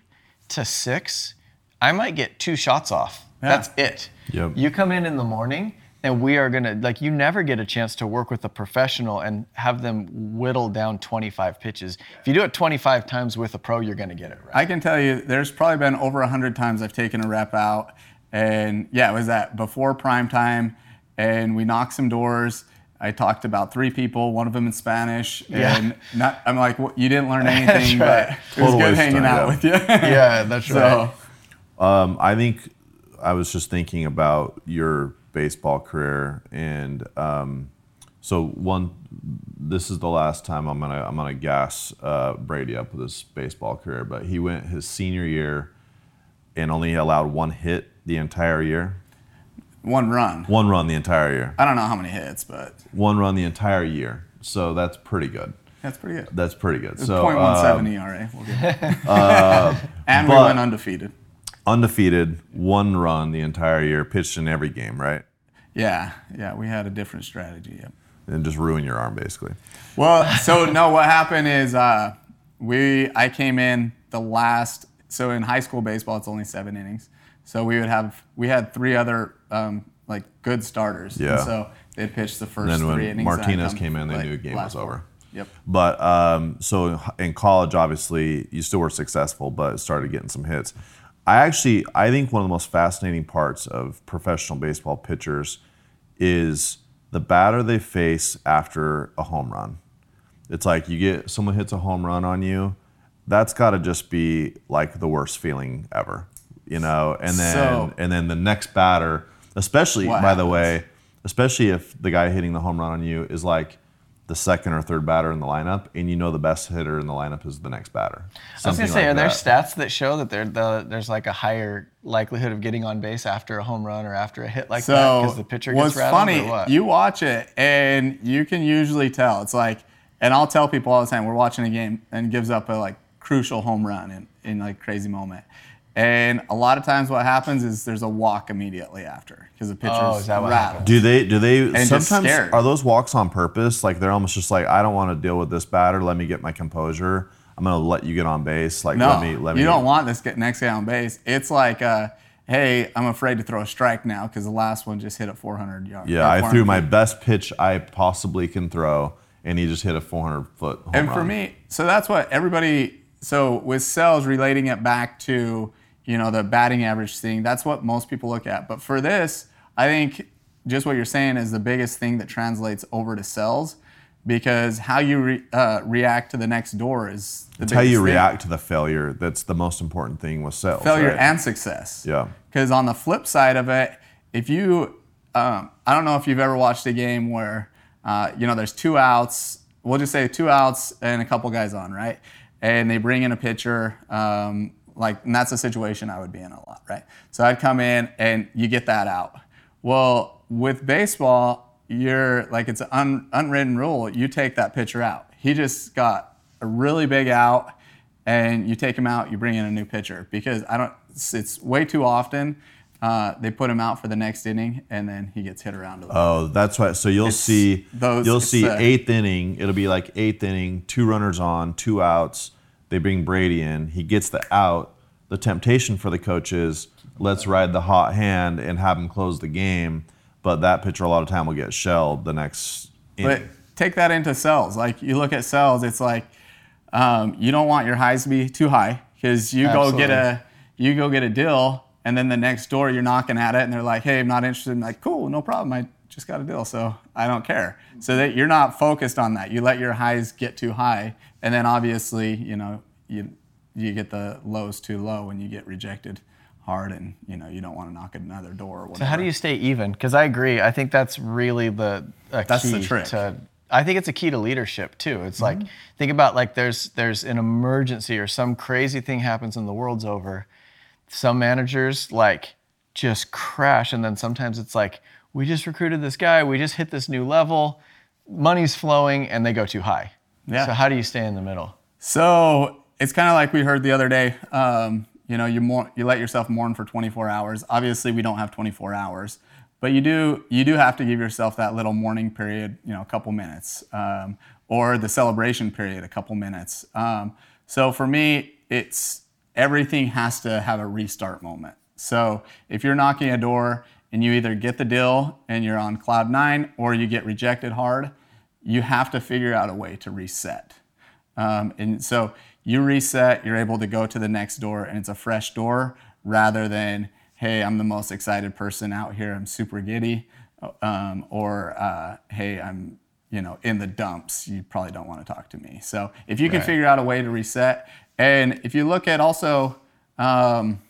to six, I might get two shots off. That's it. Yep. You come in in the morning, and we are gonna like you never get a chance to work with a professional and have them whittle down 25 pitches. If you do it 25 times with a pro, you're gonna get it right. I can tell you, there's probably been over 100 times I've taken a rep out. And yeah, it was that before prime time. And we knocked some doors. I talked to about three people, one of them in Spanish. Yeah. And not, I'm like, well, you didn't learn anything, right. but it was Total good hanging time, out yeah. with you. yeah, that's so, Um, I think I was just thinking about your baseball career, and um, so one. This is the last time I'm gonna I'm gonna gas uh, Brady up with his baseball career, but he went his senior year and only allowed one hit the entire year, one run. one run the entire year, I don't know how many hits, but one run the entire year. So that's pretty good. that's pretty good. That's pretty good. So .17 um, ERA. We'll it. and we went undefeated. Undefeated, one run the entire year, pitched in every game, right? Yeah, yeah, we had a different strategy. Yep. And just ruin your arm basically. Well, so no, what happened is uh, we I came in the last. So in high school baseball, it's only seven innings. So we would have we had three other um, like good starters. And Yeah. so they pitched the first then when three innings. and Martinez came in, they like, knew the game was over. Yep. But um, so in college, obviously, you still were successful, but started getting some hits. I actually, I think one of the most fascinating parts of professional baseball pitchers is the batter they face after a home run. It's like you get someone hits a home run on you. That's got to just be like the worst feeling ever, you know. And then So- and then the next batter, especially by the way, especially if the guy hitting the home run on you is like the second or third batter in the lineup, and you know the best hitter in the lineup is the next batter. I was gonna say, like are there that. stats that show that there the, there's like a higher likelihood of getting on base after a home run or after a hit like that because the pitcher what's gets rattled funny, or what? you watch it and you can usually tell. It's like, and I'll tell people all the time, we're watching a game and gives up a like crucial home run in, in like crazy moment. And a lot of times what happens is there's a walk immediately after because the pitcher's Oh, is that what rattled. Do they? Do they? just sometimes are those walks on purpose? Like they're almost just like, I don't want to deal with this batter. Let me get my composure. I'm gonna let you get on base. Like No, let me. Let me. you don't want this get- next guy on base. It's like, uh, hey, I'm afraid to throw a strike now because the last one just hit a 400 yard. Yeah, or I threw my best pitch I possibly can throw, and he just hit a 400 foot home and run. for me, so that's what everybody. So with cells, relating it back to you know the batting average thing, that's what most people look at. But for this, I think just what you're saying is the biggest thing that translates over to cells, because how you re, uh, react to the next door is the it's how you thing. react to the failure. That's the most important thing with sales. failure right? and success. Yeah. Because on the flip side of it, if you, um, I don't know if you've ever watched a game where, uh, you know, there's two outs. We'll just say two outs and a couple guys on, right? And they bring in a pitcher. Um, like, and that's a situation I would be in a lot, right? So I'd come in and you get that out. Well, with baseball, you're like it's an un, unwritten rule. You take that pitcher out. He just got a really big out and you take him out, you bring in a new pitcher because I don't. It's, it's way too often. Uh, they put him out for the next inning, and then he gets hit around to the Oh, that's why. So you'll It's see those- you'll see the- eighth inning. It'll be like eighth inning, two runners on, two outs. They bring Brady in. He gets the out. The temptation for the coach is let's ride the hot hand and have him close the game. But that pitcher a lot of time will get shelled the next But inning. take that into cells. Like you look at cells, it's like um, you don't want your highs to be too high because you go get a you go get a deal, and then the next door you're knocking at it, and they're like, "Hey, I'm not interested." And like, cool, no problem. I just got a deal, so I don't care. So that you're not focused on that. You let your highs get too high, and then obviously, you know, you you get the lows too low, and you get rejected hard, and you know you don't want to knock at another door. Or whatever. So how do you stay even? Because I agree. I think that's really the That's key the trick. to. I think it's a key to leadership too. It's Mm-hmm. like think about like there's there's an emergency or some crazy thing happens and the world's over. Some managers like just crash, and then sometimes it's like we just recruited this guy, we just hit this new level, money's flowing, and they go too high. Yeah. So how do you stay in the middle? So it's kind of like we heard the other day. Um, you know, you mourn, you let yourself mourn for 24 hours. Obviously, we don't have 24 hours, but you do you do have to give yourself that little mourning period. You know, a couple minutes, um, or the celebration period, a couple minutes. Um, so for me, it's everything has to have a restart moment. So if you're knocking a door and you either get the deal and you're on cloud nine, or you get rejected hard, you have to figure out a way to reset. Um, and so you reset, you're able to go to the next door, and it's a fresh door rather than, hey, I'm the most excited person out here, I'm super giddy, um, or uh, hey, I'm you know in the dumps, you probably don't want to talk to me. So if you can figure out a way to reset, and if you look at also, um,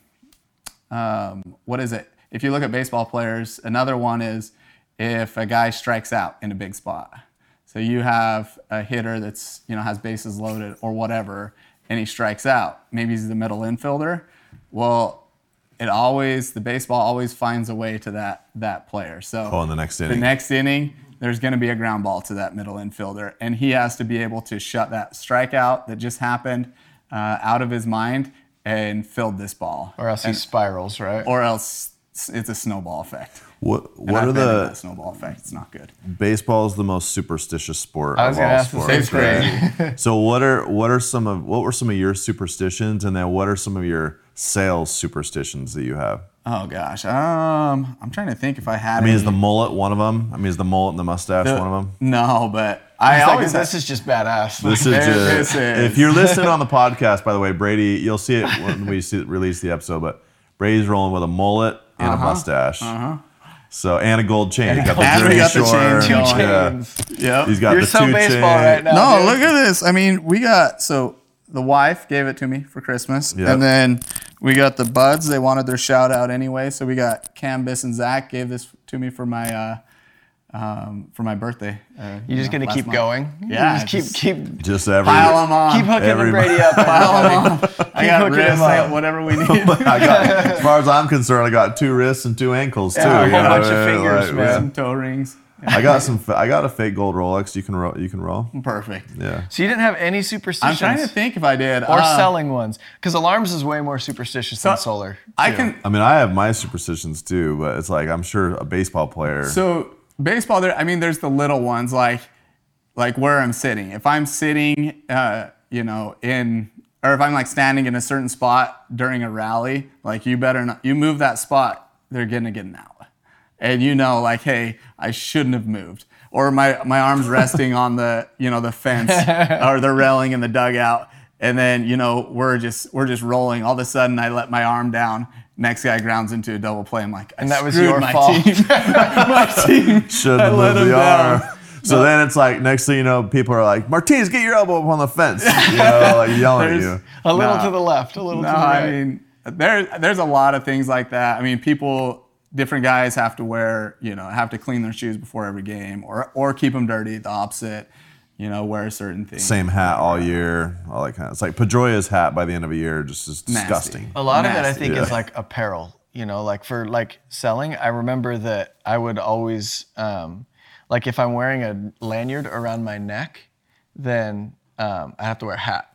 um, what is it? If you look at baseball players, another one is if a guy strikes out in a big spot. So you have a hitter that's you know has bases loaded or whatever, and he strikes out. Maybe he's the middle infielder. Well, it always the baseball always finds a way to that that player. So Oh, in the next inning, the inning. next inning, there's going to be a ground ball to that middle infielder, and he has to be able to shut that strikeout that just happened uh, out of his mind and filled this ball, Or else he spirals, right? or else it's a snowball effect. What what I've are the snowball effect? It's not good. baseball is the most superstitious sport I was of gonna all ask the sports. same right? so what are what are some of what were some of your superstitions, and then what are some of your sales superstitions that you have? Oh gosh, um, I'm trying to think if I had. I mean, is the mullet one of them? I mean, is the mullet and the mustache one of them? No, but I It's like, always this is just badass. This is just, this is- if you're listening on the podcast, by the way, Brady, you'll see it when we see, release the episode. But Brady's rolling with a mullet and Uh-huh. a mustache. So and a gold chain. He's got the Jersey got the Shore. chain Two going. Yeah. Yep. He's got You're the so two baseball chain. right now. No, dude. look at this. I mean, we got so the wife gave it to me for Christmas, Yep. and then we got the buds. They wanted their shout out anyway, so we got Cam, Biss, and Zach gave this to me for my uh, um, for my birthday. Uh, You're just know, gonna keep month. going. You Yeah, just keep just keep Just every. Pile them on. keep hooking Everybody- Brady up. Pile 'em on. I got hooking wrists, him I got whatever we need. I got, as far as I'm concerned, I got two wrists and two ankles too. Yeah, a you whole know, bunch of fingers, like, man. Some toe rings. I got some. I got a fake gold Rolex. You can roll. You can roll. Perfect. Yeah. So you didn't have any superstitions. I'm trying to think if I did. Or Uh, selling ones, because alarms is way more superstitious than solar. I too. can. I mean, I have my superstitions too, but it's like I'm sure a baseball player. So baseball, there. I mean, there's the little ones like, like where I'm sitting. If I'm sitting, uh, you know, in or if I'm like standing in a certain spot during a rally, like you better not. You move that spot, they're gonna get an out, and you know, like, hey, I shouldn't have moved. Or my my arms resting on the you know the fence or the railing in the dugout, and then you know we're just we're just rolling. All of a sudden, I let my arm down. Next guy grounds into a double play. I'm like, I And that was screwed your my fault. team. my team. should I have let moved him down. arm. So then it's like next thing you know, people are like, Martinez, get your elbow up on the fence. You know, like yelling at you. a little No. to the left, a little No, to the right. I mean there there's a lot of things like that. I mean, people different guys have to wear, you know, have to clean their shoes before every game or or keep them dirty, the opposite, you know, wear certain things. Same hat all year, all that kind of. It's like Pedroia's hat by the end of a year just is Nasty. disgusting. A lot of it, I Nasty. think, is like apparel. You know, like for like selling. I remember that I would always, um, like, if I'm wearing a lanyard around my neck, then um, I have to wear a hat.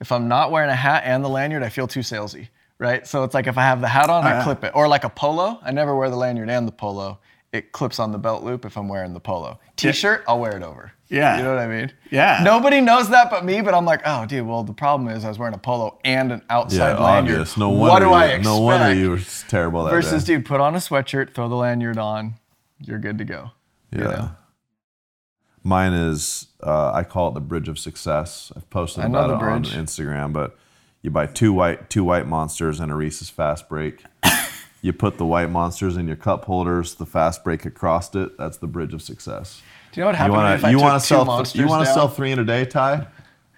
If I'm not wearing a hat and the lanyard, I feel too salesy, right? So it's like if I have the hat on, I clip it. Or like a polo, I never wear the lanyard and the polo. It clips on the belt loop if I'm wearing the polo. T-shirt, I'll wear it over. Yeah. You know what I mean? Yeah. Nobody knows that but me, but I'm like, oh, dude. Well, the problem is I was wearing a polo and an outside Yeah, lanyard. obvious. No wonder what do I you, expect? no wonder you were terrible that Versus, day. dude, put on a sweatshirt, throw the lanyard on, you're good to go. Yeah. You know? Mine is uh, I call it the bridge of success. I've posted I about it on. Instagram, but you buy two white two white monsters and a Reese's fast break. you put the white monsters in your cup holders, the fast break across it. That's the bridge of success. Do you know what You happened want if to I you took want to two sell monsters you want to down? sell three in a day, Ty?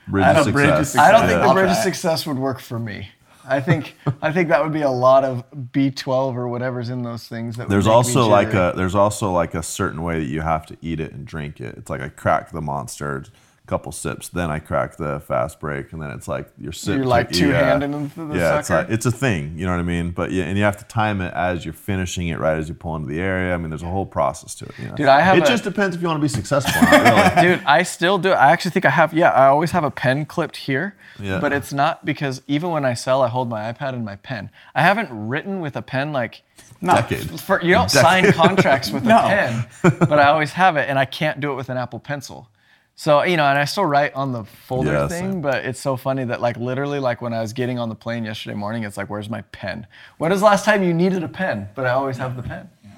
Bridge I of know, success. bridge of I don't think I'll the bridge of success would work for me. I think I think that would be a lot of B12 or whatever's in those things. That There's make also like a there's also like a certain way that you have to eat it and drink it. It's like I crack the monster, a couple sips, then I crack the fast break, and then it's like your sip. You're like two-handed into the yeah, it's like it's a thing. You know what I mean? But yeah, and you have to time it as you're finishing it, right as you pull into the area. I mean, there's a whole process to it. You know? Dude, I have It a- just depends if you want to be successful. not, really. Dude, I still do. I actually think I have. Yeah, I always have a pen clipped here. Yeah. But it's not because even when I sell, I hold my iPad and my pen. I haven't written with a pen like. Decade. For, you don't sign contracts with No. a pen, but I always have it, and I can't do it with an Apple Pencil. So you know, and I still write on the folder Yeah, thing, same. but it's so funny that like literally, like when I was getting on the plane yesterday morning, it's like, where's my pen? When was the last time you needed a pen? But I always have the pen. You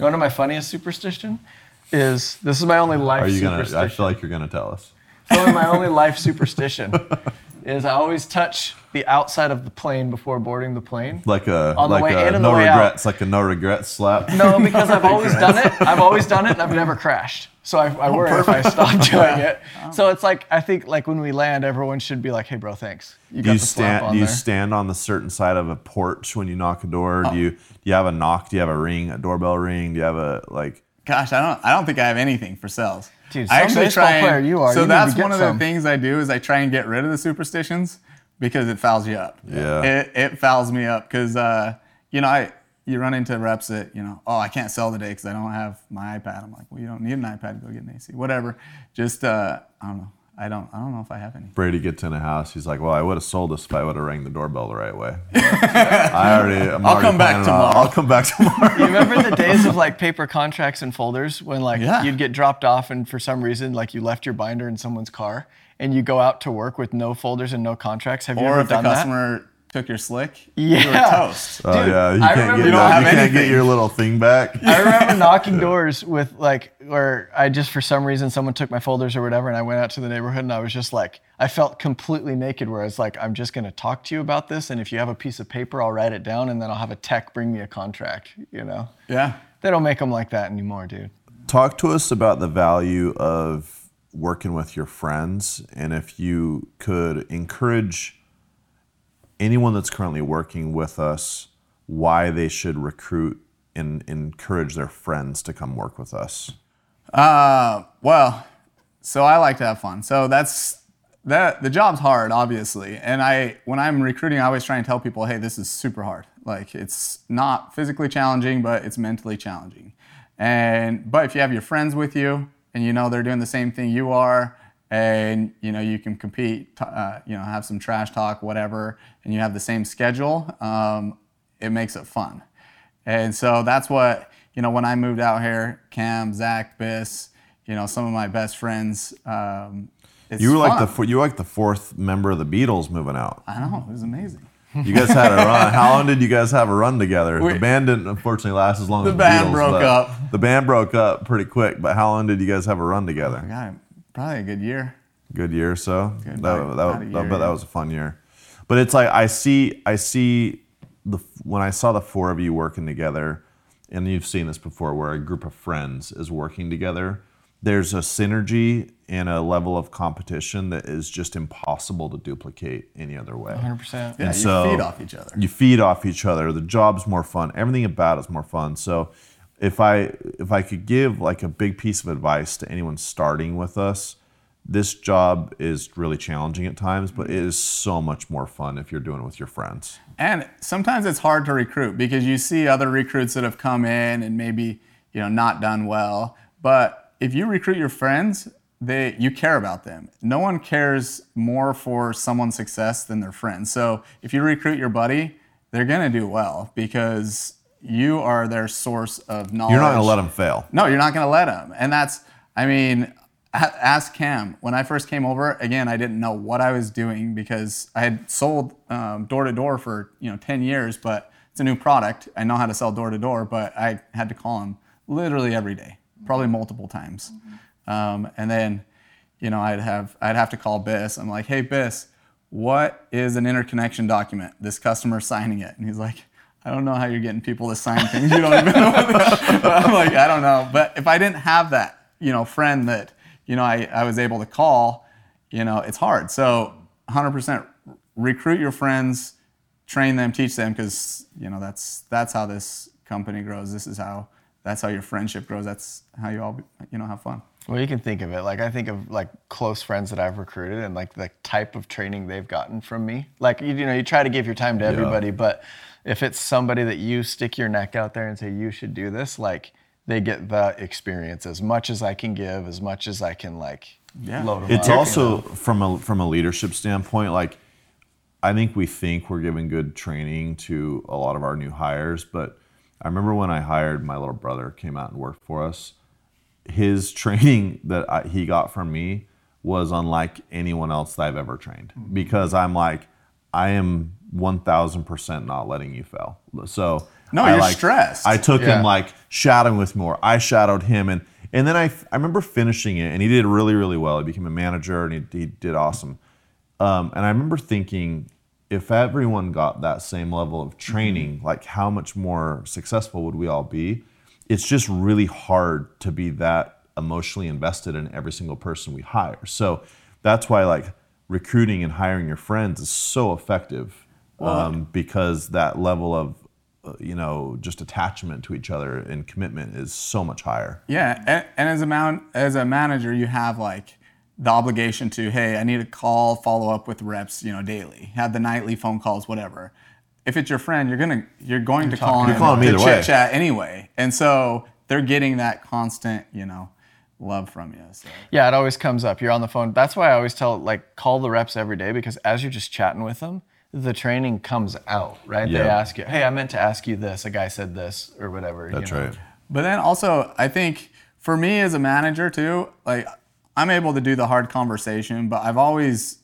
know one of my funniest superstition is? This is my only life Are you gonna? I feel like you're gonna tell us. So my only life superstition is I always touch the outside of the plane before boarding the plane. Like a On the way a in and no the way out. regrets, like a no regrets slap. No, because I've always done it. I've always done it, and I've never crashed. So I, I worry if I stop doing it. So it's like I think like when we land, everyone should be like, "Hey, bro, thanks. You Do got you the stand? on Do you there." stand on the certain side of a porch when you knock a door? Oh. Do you do you have a knock? Do you have a ring, a doorbell ring? Do you have a like? Gosh, I don't. I don't think I have anything for sales. Dude, I some baseball and- player you are. So You that's one of some. the things I do is I try and get rid of the superstitions because it fouls you up. Yeah. It, it fouls me up because uh, you know I you run into reps that you know oh I can't sell today because I don't have my iPad. I'm like well you don't need an iPad. To go get an AC. Whatever. Just uh, I don't know. I don't. I don't know if I have any. Brady gets in a house. He's like, "Well, I would have sold this if I would have rang the doorbell the right way." I already. I'm I'll already come back tomorrow. I'll come back tomorrow. You remember the days of like paper contracts and folders when like Yeah. you'd get dropped off and for some reason like you left your binder in someone's car and you go out to work with no folders and no contracts. Have you Or ever if the done that? customer took your slick, you were Yeah. toast. Oh Dude, yeah, you I can't get You don't have you can't get your little thing back. I remember knocking doors with like, where I just for some reason someone took my folders or whatever, and I went out to the neighborhood and I was just like, I felt completely naked. Where I was like, I'm just gonna talk to you about this, and if you have a piece of paper, I'll write it down, and then I'll have a tech bring me a contract. You know, Yeah. they don't make them like that anymore, dude. Talk to us about the value of working with your friends, and if you could encourage anyone that's currently working with us, why they should recruit and encourage their friends to come work with us. Uh, well, so I like to have fun. So that's that. The job's hard, obviously, and I when I'm recruiting, I always try and tell people, hey, this is super hard. Like it's not physically challenging, but it's mentally challenging. And but if you have your friends with you, and you know they're doing the same thing you are, and you know you can compete, uh, you know have some trash talk, whatever, and you have the same schedule, um, it makes it fun. And so that's what, you know, when I moved out here, Cam, Zach, Biss, you know, some of my best friends. Um, it's You were like fun. the four- you were like the fourth member of the Beatles moving out. I know, it was amazing. You guys had a run. How long did you guys have a run together? We- the band didn't unfortunately last as long The as the band Beatles, broke up. The band broke up pretty quick. But how long did you guys have a run together? God, probably a good year. good year or so. Good, that, about- that, about a I year, bet that was a fun year. But it's like I see I see the when I saw the four of you working together, and you've seen this before, where a group of friends is working together. There's a synergy and a level of competition that is just impossible to duplicate any other way. 100%. Yeah, And you so- feed off each other. You feed off each other. The job's more fun. Everything about it's more fun. So if I if I could give like a big piece of advice to anyone starting with us, this job is really challenging at times, but it is so much more fun if you're doing it with your friends. And sometimes it's hard to recruit because you see other recruits that have come in and maybe you know not done well. But if you recruit your friends, they you care about them. No one cares more for someone's success than their friends. So if you recruit your buddy, they're gonna do well because you are their source of knowledge. You're not gonna let them fail. No, you're not going to let them. And that's, I mean, ask Cam. When I first came over, again, I didn't know what I was doing because I had sold door to door for you know 10 years, but it's a new product. I know how to sell door to door, but I had to call him literally every day, probably multiple times. Um, and then, you know, I'd have I'd have to call Biss. I'm like, hey, Biss, what is an interconnection document? This customer signing it, and he's like. I don't know how you're getting people to sign things. You don't even know. I'm like, I don't know. But if I didn't have that, you know, friend that, you know, I, I was able to call, you know, it's hard. So 100% recruit your friends, train them, teach them, because, you know, that's that's how this company grows. This is how that's how your friendship grows. That's how you all, you know, have fun. Well, you can think of it like I think of like close friends that I've recruited and like the type of training they've gotten from me. Like you, you know, you try to give your time to everybody, but if it's somebody that you stick your neck out there and say you should do this, like they get the experience as much as I can give, as much as I can like Yeah. load them It's up. also from a from a leadership standpoint, like I think we think we're giving good training to a lot of our new hires, but I remember when I hired my little brother came out and worked for us. His training that I, he got from me was unlike anyone else that I've ever trained mm-hmm. because I'm like I am one thousand percent not letting you fail. So No, I you're like, stressed. I took Yeah. him like shadowing with more. I shadowed him, and and then I I remember finishing it, and he did really really well. He became a manager, and he, he did awesome. Um, and I remember thinking, if everyone got that same level of training, like how much more successful would we all be? It's just really hard to be that emotionally invested in every single person we hire. So that's why like recruiting and hiring your friends is so effective um, because that level of uh, you know just attachment to each other and commitment is so much higher. Yeah, and, and as a man, as a manager, you have like the obligation to, hey, I need to call, follow up with reps, you know, daily. Have the nightly phone calls, whatever. If it's your friend, you're gonna you're going to call You're him calling him to chit chat anyway, and so they're getting that constant, you know, love from you. So. Yeah, it always comes up. You're on the phone. That's why I always tell like call the reps every day because as you're just chatting with them, the training comes out, right? They ask you, "Hey, I meant to ask you this. A guy said this or whatever." you That's know? right. But then also, I think for me as a manager too, like I'm able to do the hard conversation, but I've always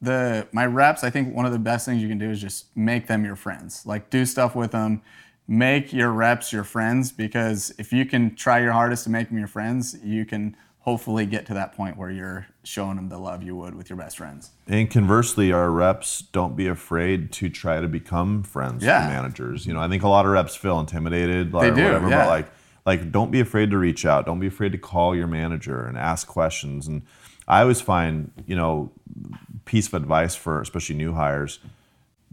the my reps. I think one of the best things you can do is just make them your friends. Like do stuff with them, make your reps your friends because if you can try your hardest to make them your friends, you can hopefully get to that point where you're showing them the love you would with your best friends. And conversely, our reps don't be afraid to try to become friends Yeah. with managers. You know, I think a lot of reps feel intimidated or They do, whatever, yeah. but like like don't be afraid to reach out. Don't be afraid to call your manager and ask questions. And I always find, you know, piece of advice for especially new hires,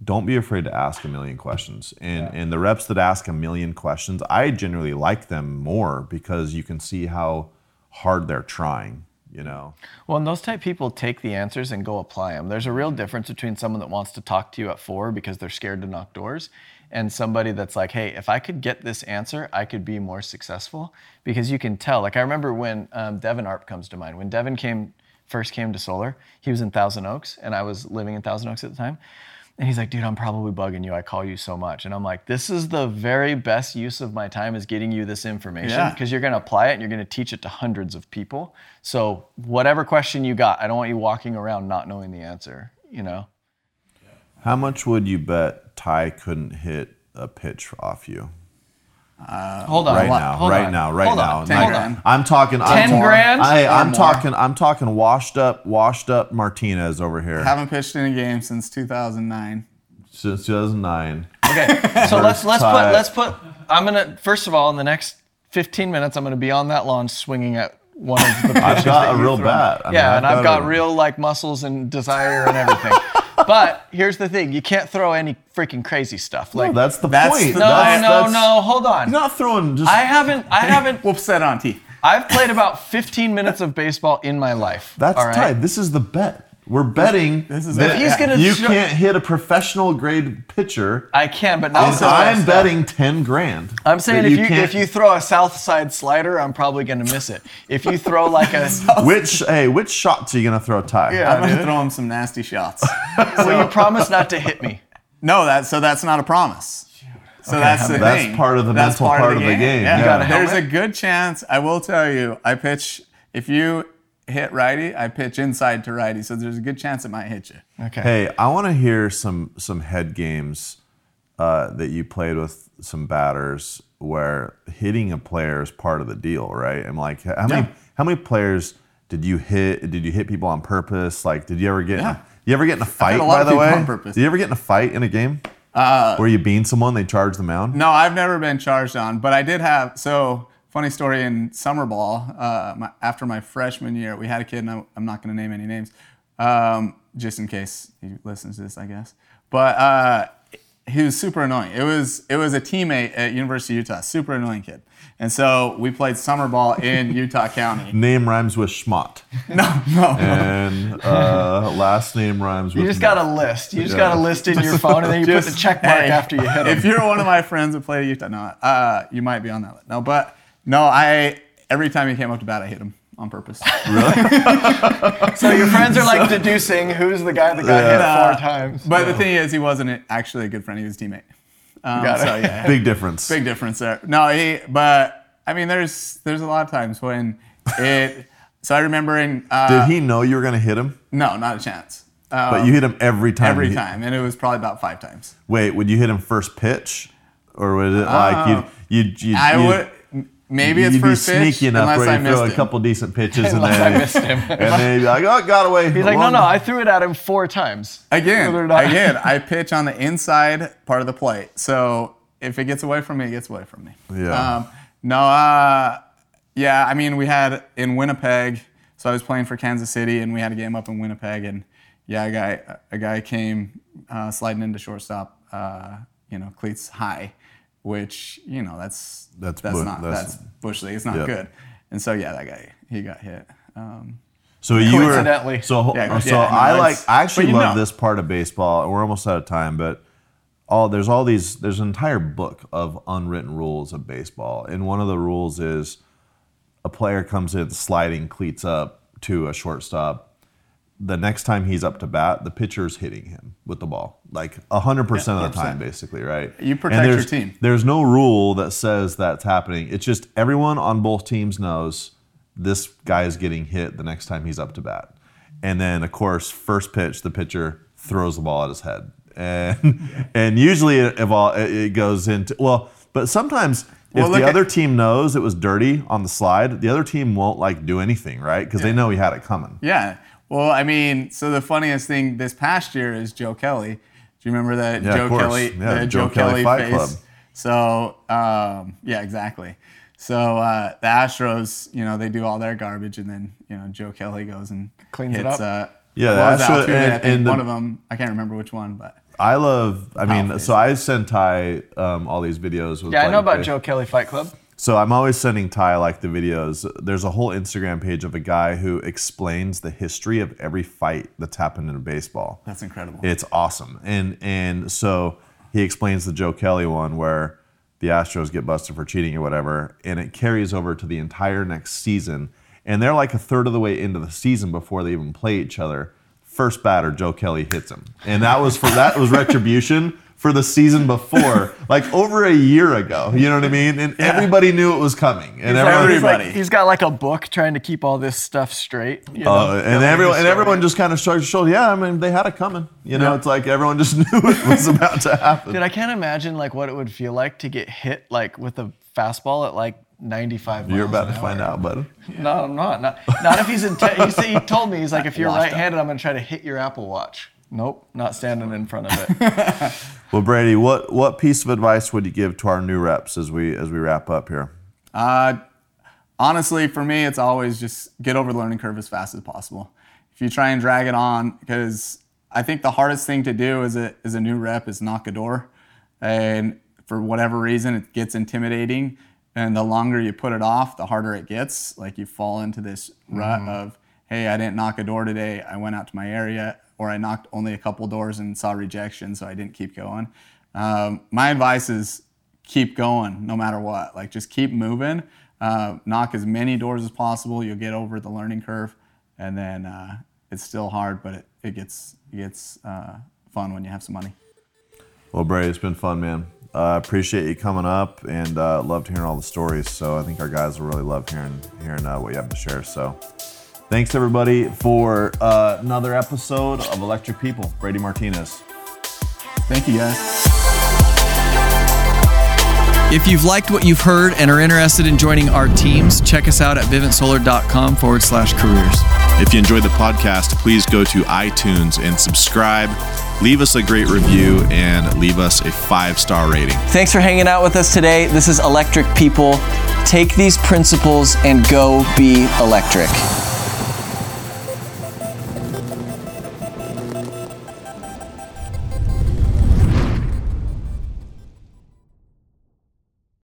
don't be afraid to ask a million questions. And and the reps that ask a million questions, I generally like them more because you can see how hard they're trying, you know. Well, and those type people take the answers and go apply them. There's a real difference between someone that wants to talk to you at four because they're scared to knock doors and somebody that's like, hey, if I could get this answer, I could be more successful. Because you can tell. Like, I remember when um, Devin Arp comes to mind. When Devin came, first came to Solar, he was in Thousand Oaks and I was living in Thousand Oaks at the time. And he's like, dude, I'm probably bugging you. I call you so much. And I'm like, this is the very best use of my time is getting you this information Yeah. because you're going to apply it and you're going to teach it to hundreds of people. So whatever question you got, I don't want you walking around not knowing the answer, you know? How much would you bet Ty couldn't hit a pitch off you? Uh, hold on. right what- now, hold right on, now, right hold now. On, Ten hold grand. on. I'm talking. I'm 10 grand I, I'm more? talking. I'm talking. Washed up, washed up Martinez over here Haven't pitched in a game since 2009. since 2009. Okay, so let's let's Ty. put let's put. I'm gonna first of all in the next 15 minutes I'm gonna be on that lawn swinging at one of the pitches I've got a real throw. bat. I mean, yeah, and I've got a- real like muscles and desire and everything. but here's the thing: you can't throw any freaking crazy stuff. Like No, that's the That's point. the- no, That's- no, that's- no. Hold on. He's not throwing just. I haven't. I haven't. Whoops, set on T. I've played about 15 minutes of baseball in my life. that's all right? Ty. This is the bet. We're betting this is that it. He's gonna you show- can't hit a professional grade pitcher. I can, but not And so I'm fast. betting ten grand. I'm saying if you can't- if you throw a south side slider, I'm probably gonna miss it. If you throw like a which hey, which shots are you gonna throw, Ty? Yeah. I'm gonna throw him some nasty shots. well, you promise not to hit me. No, that so that's not a promise. So that's the That's thing. part of the mental part of the game, Yeah. You got a There's a good chance. I will tell you. I pitch if you hit righty, I pitch inside to righty. So there's a good chance it might hit you. Okay. Hey, I want to hear some some head games uh, that you played with some batters where hitting a player is part of the deal, right? And like, how many Yeah. how many players did you hit? Did you hit people on purpose? Like, did you ever get? Yeah. you ever get in a fight? a lot by of the way, on purpose. did you ever get in a fight in a game? Uh, where you bean someone, they charge the mound. No, I've never been charged on, but I did have. So funny story in summer ball. Uh, my, after my freshman year, we had a kid, and I, I'm not going to name any names, um, just in case he listens to this, I guess. But uh, he was super annoying. It was it was a teammate at University of Utah, super annoying kid. And so we played summer ball in Utah County. Name rhymes with schmott, No, no. and uh, last name rhymes with. You just got a list. You just got a list in your phone, and then you put the check mark hey, after you hit it If you're one of my friends who played at Utah, no, uh, you might be on that list. No, but no, I every time he came up to bat, I hit him on purpose. Really? so your friends are like deducing who's the guy that got hit four times. But the thing is, he wasn't actually a good friend. He was a teammate. Um, Got it. so yeah, Big difference. big difference there. No, he. But I mean, there's there's a lot of times when it. So I remember in. Uh, Did he know you were gonna hit him? No, not a chance. Uh, But you hit him every time. every he- time, and it was probably about five times. Wait, would you hit him first pitch, or was it like you you you? I would. Maybe it's you'd first be pitch sneaky enough unless where I you missed throw a him. couple decent pitches and Unless then I missed him. and then you'd be like, oh, got away. He's like, no, no, I threw it at him four times. Again, Believe it or not. again, I pitch on the inside part of the plate. So if it gets away from me, it gets away from me. Yeah. Um, no, uh, yeah, I mean, we had in Winnipeg, so I was playing for Kansas City, and we had a game up in Winnipeg, and yeah, a guy, a guy came uh, sliding into shortstop, uh, you know, cleats high, which you know that's That's that's bu- not that's- that's, bush league. It's not Yep. good, and so yeah, that guy he got hit. Um, So you were Coincidentally. so Yeah, so yeah, no, I like I actually love know. this part of baseball. and We're almost out of time, but all there's all these there's an entire book of unwritten rules of baseball, and one of the rules is a player comes in sliding cleats up to a shortstop. The next time he's up to bat, the pitcher's hitting him with the ball, like hundred percent of the time, basically, right? You protect your team. There's no rule that says that's happening. It's just everyone on both teams knows this guy is getting hit the next time he's up to bat. And then, of course, first pitch, the pitcher throws the ball at his head, and and usually it, evol- it goes into well, but sometimes. Well, if the other team knows it was dirty on the slide, the other team won't like do anything, right? Because they know he had it coming. Yeah. Well, I mean, so the funniest thing this past year is Joe Kelly. Do you remember that Yeah, Joe. Kelly, Yeah, the Joe Joe, Kelly Kelly, Fight face? Club. So um, yeah, exactly. So uh, the Astros, you know, they do all their garbage, and then you know Joe Kelly goes and Cleans it up. Uh, Yeah, the well, it was Astros- Altuve, I and- think and the- one of them. I can't remember which one, but I love. I mean, face. so I sent Ty um, all these videos. With Yeah, I know about the- Joe Kelly Fight Club. So I'm always sending Ty like the videos. There's a whole Instagram page of a guy who explains the history of every fight that's happened in baseball. that's incredible. It's awesome. And and so he explains the Joe Kelly one where the Astros get busted for cheating or whatever, and it carries over to the entire next season. And they're like a third of the way into the season before they even play each other. First batter, Joe Kelly hits him. And that was for that was retribution for the season before, like over a year ago. You know what I mean? And everybody knew it was coming. And everyone, He's, like- Everybody. he's got like a book trying to keep all this stuff straight. you know? Uh, and everyone and everyone just kind of shrugged their shoulders. Yeah, I mean they had it coming. You know, Yeah. it's like everyone just knew it was about to happen. Dude, I can't imagine like what it would feel like to get hit like with a fastball at like 95 miles You're about to find hour. out, bud. No, I'm not. Not, not if he's in. he, he told me he's like, if you're right-handed, I'm gonna try to hit your Apple Watch. Nope, not standing in front of it. Well, Brady, what what piece of advice would you give to our new reps as we as we wrap up here? Uh, honestly, for me, it's always just get over the learning curve as fast as possible. If you try and drag it on, because I think the hardest thing to do as a, as a new rep is knock a door. And for whatever reason, it gets intimidating. And the longer you put it off, the harder it gets. Like you fall into this rut of hey, I didn't knock a door today. I went out to my area, or I knocked only a couple doors and saw rejection, so I didn't keep going. Um, my advice is keep going no matter what. Like just keep moving. Uh, knock as many doors as possible. You'll get over the learning curve, and then uh, it's still hard, but it, it gets it gets uh, fun when you have some money. Well, Bray, it's been fun, man. I uh, appreciate you coming up and uh, loved hearing all the stories. So I think our guys will really love hearing hearing uh, what you have to share. So thanks everybody for uh, another episode of Electric People. Brady Martinez. Thank you, guys. If you've liked what you've heard and are interested in joining our teams, check us out at vivintsolar.com forward slash careers. If you enjoyed the podcast, please go to iTunes and subscribe. Leave us a great review and leave us a five star rating. Thanks for hanging out with us today. This is Electric People. Take these principles and go be electric.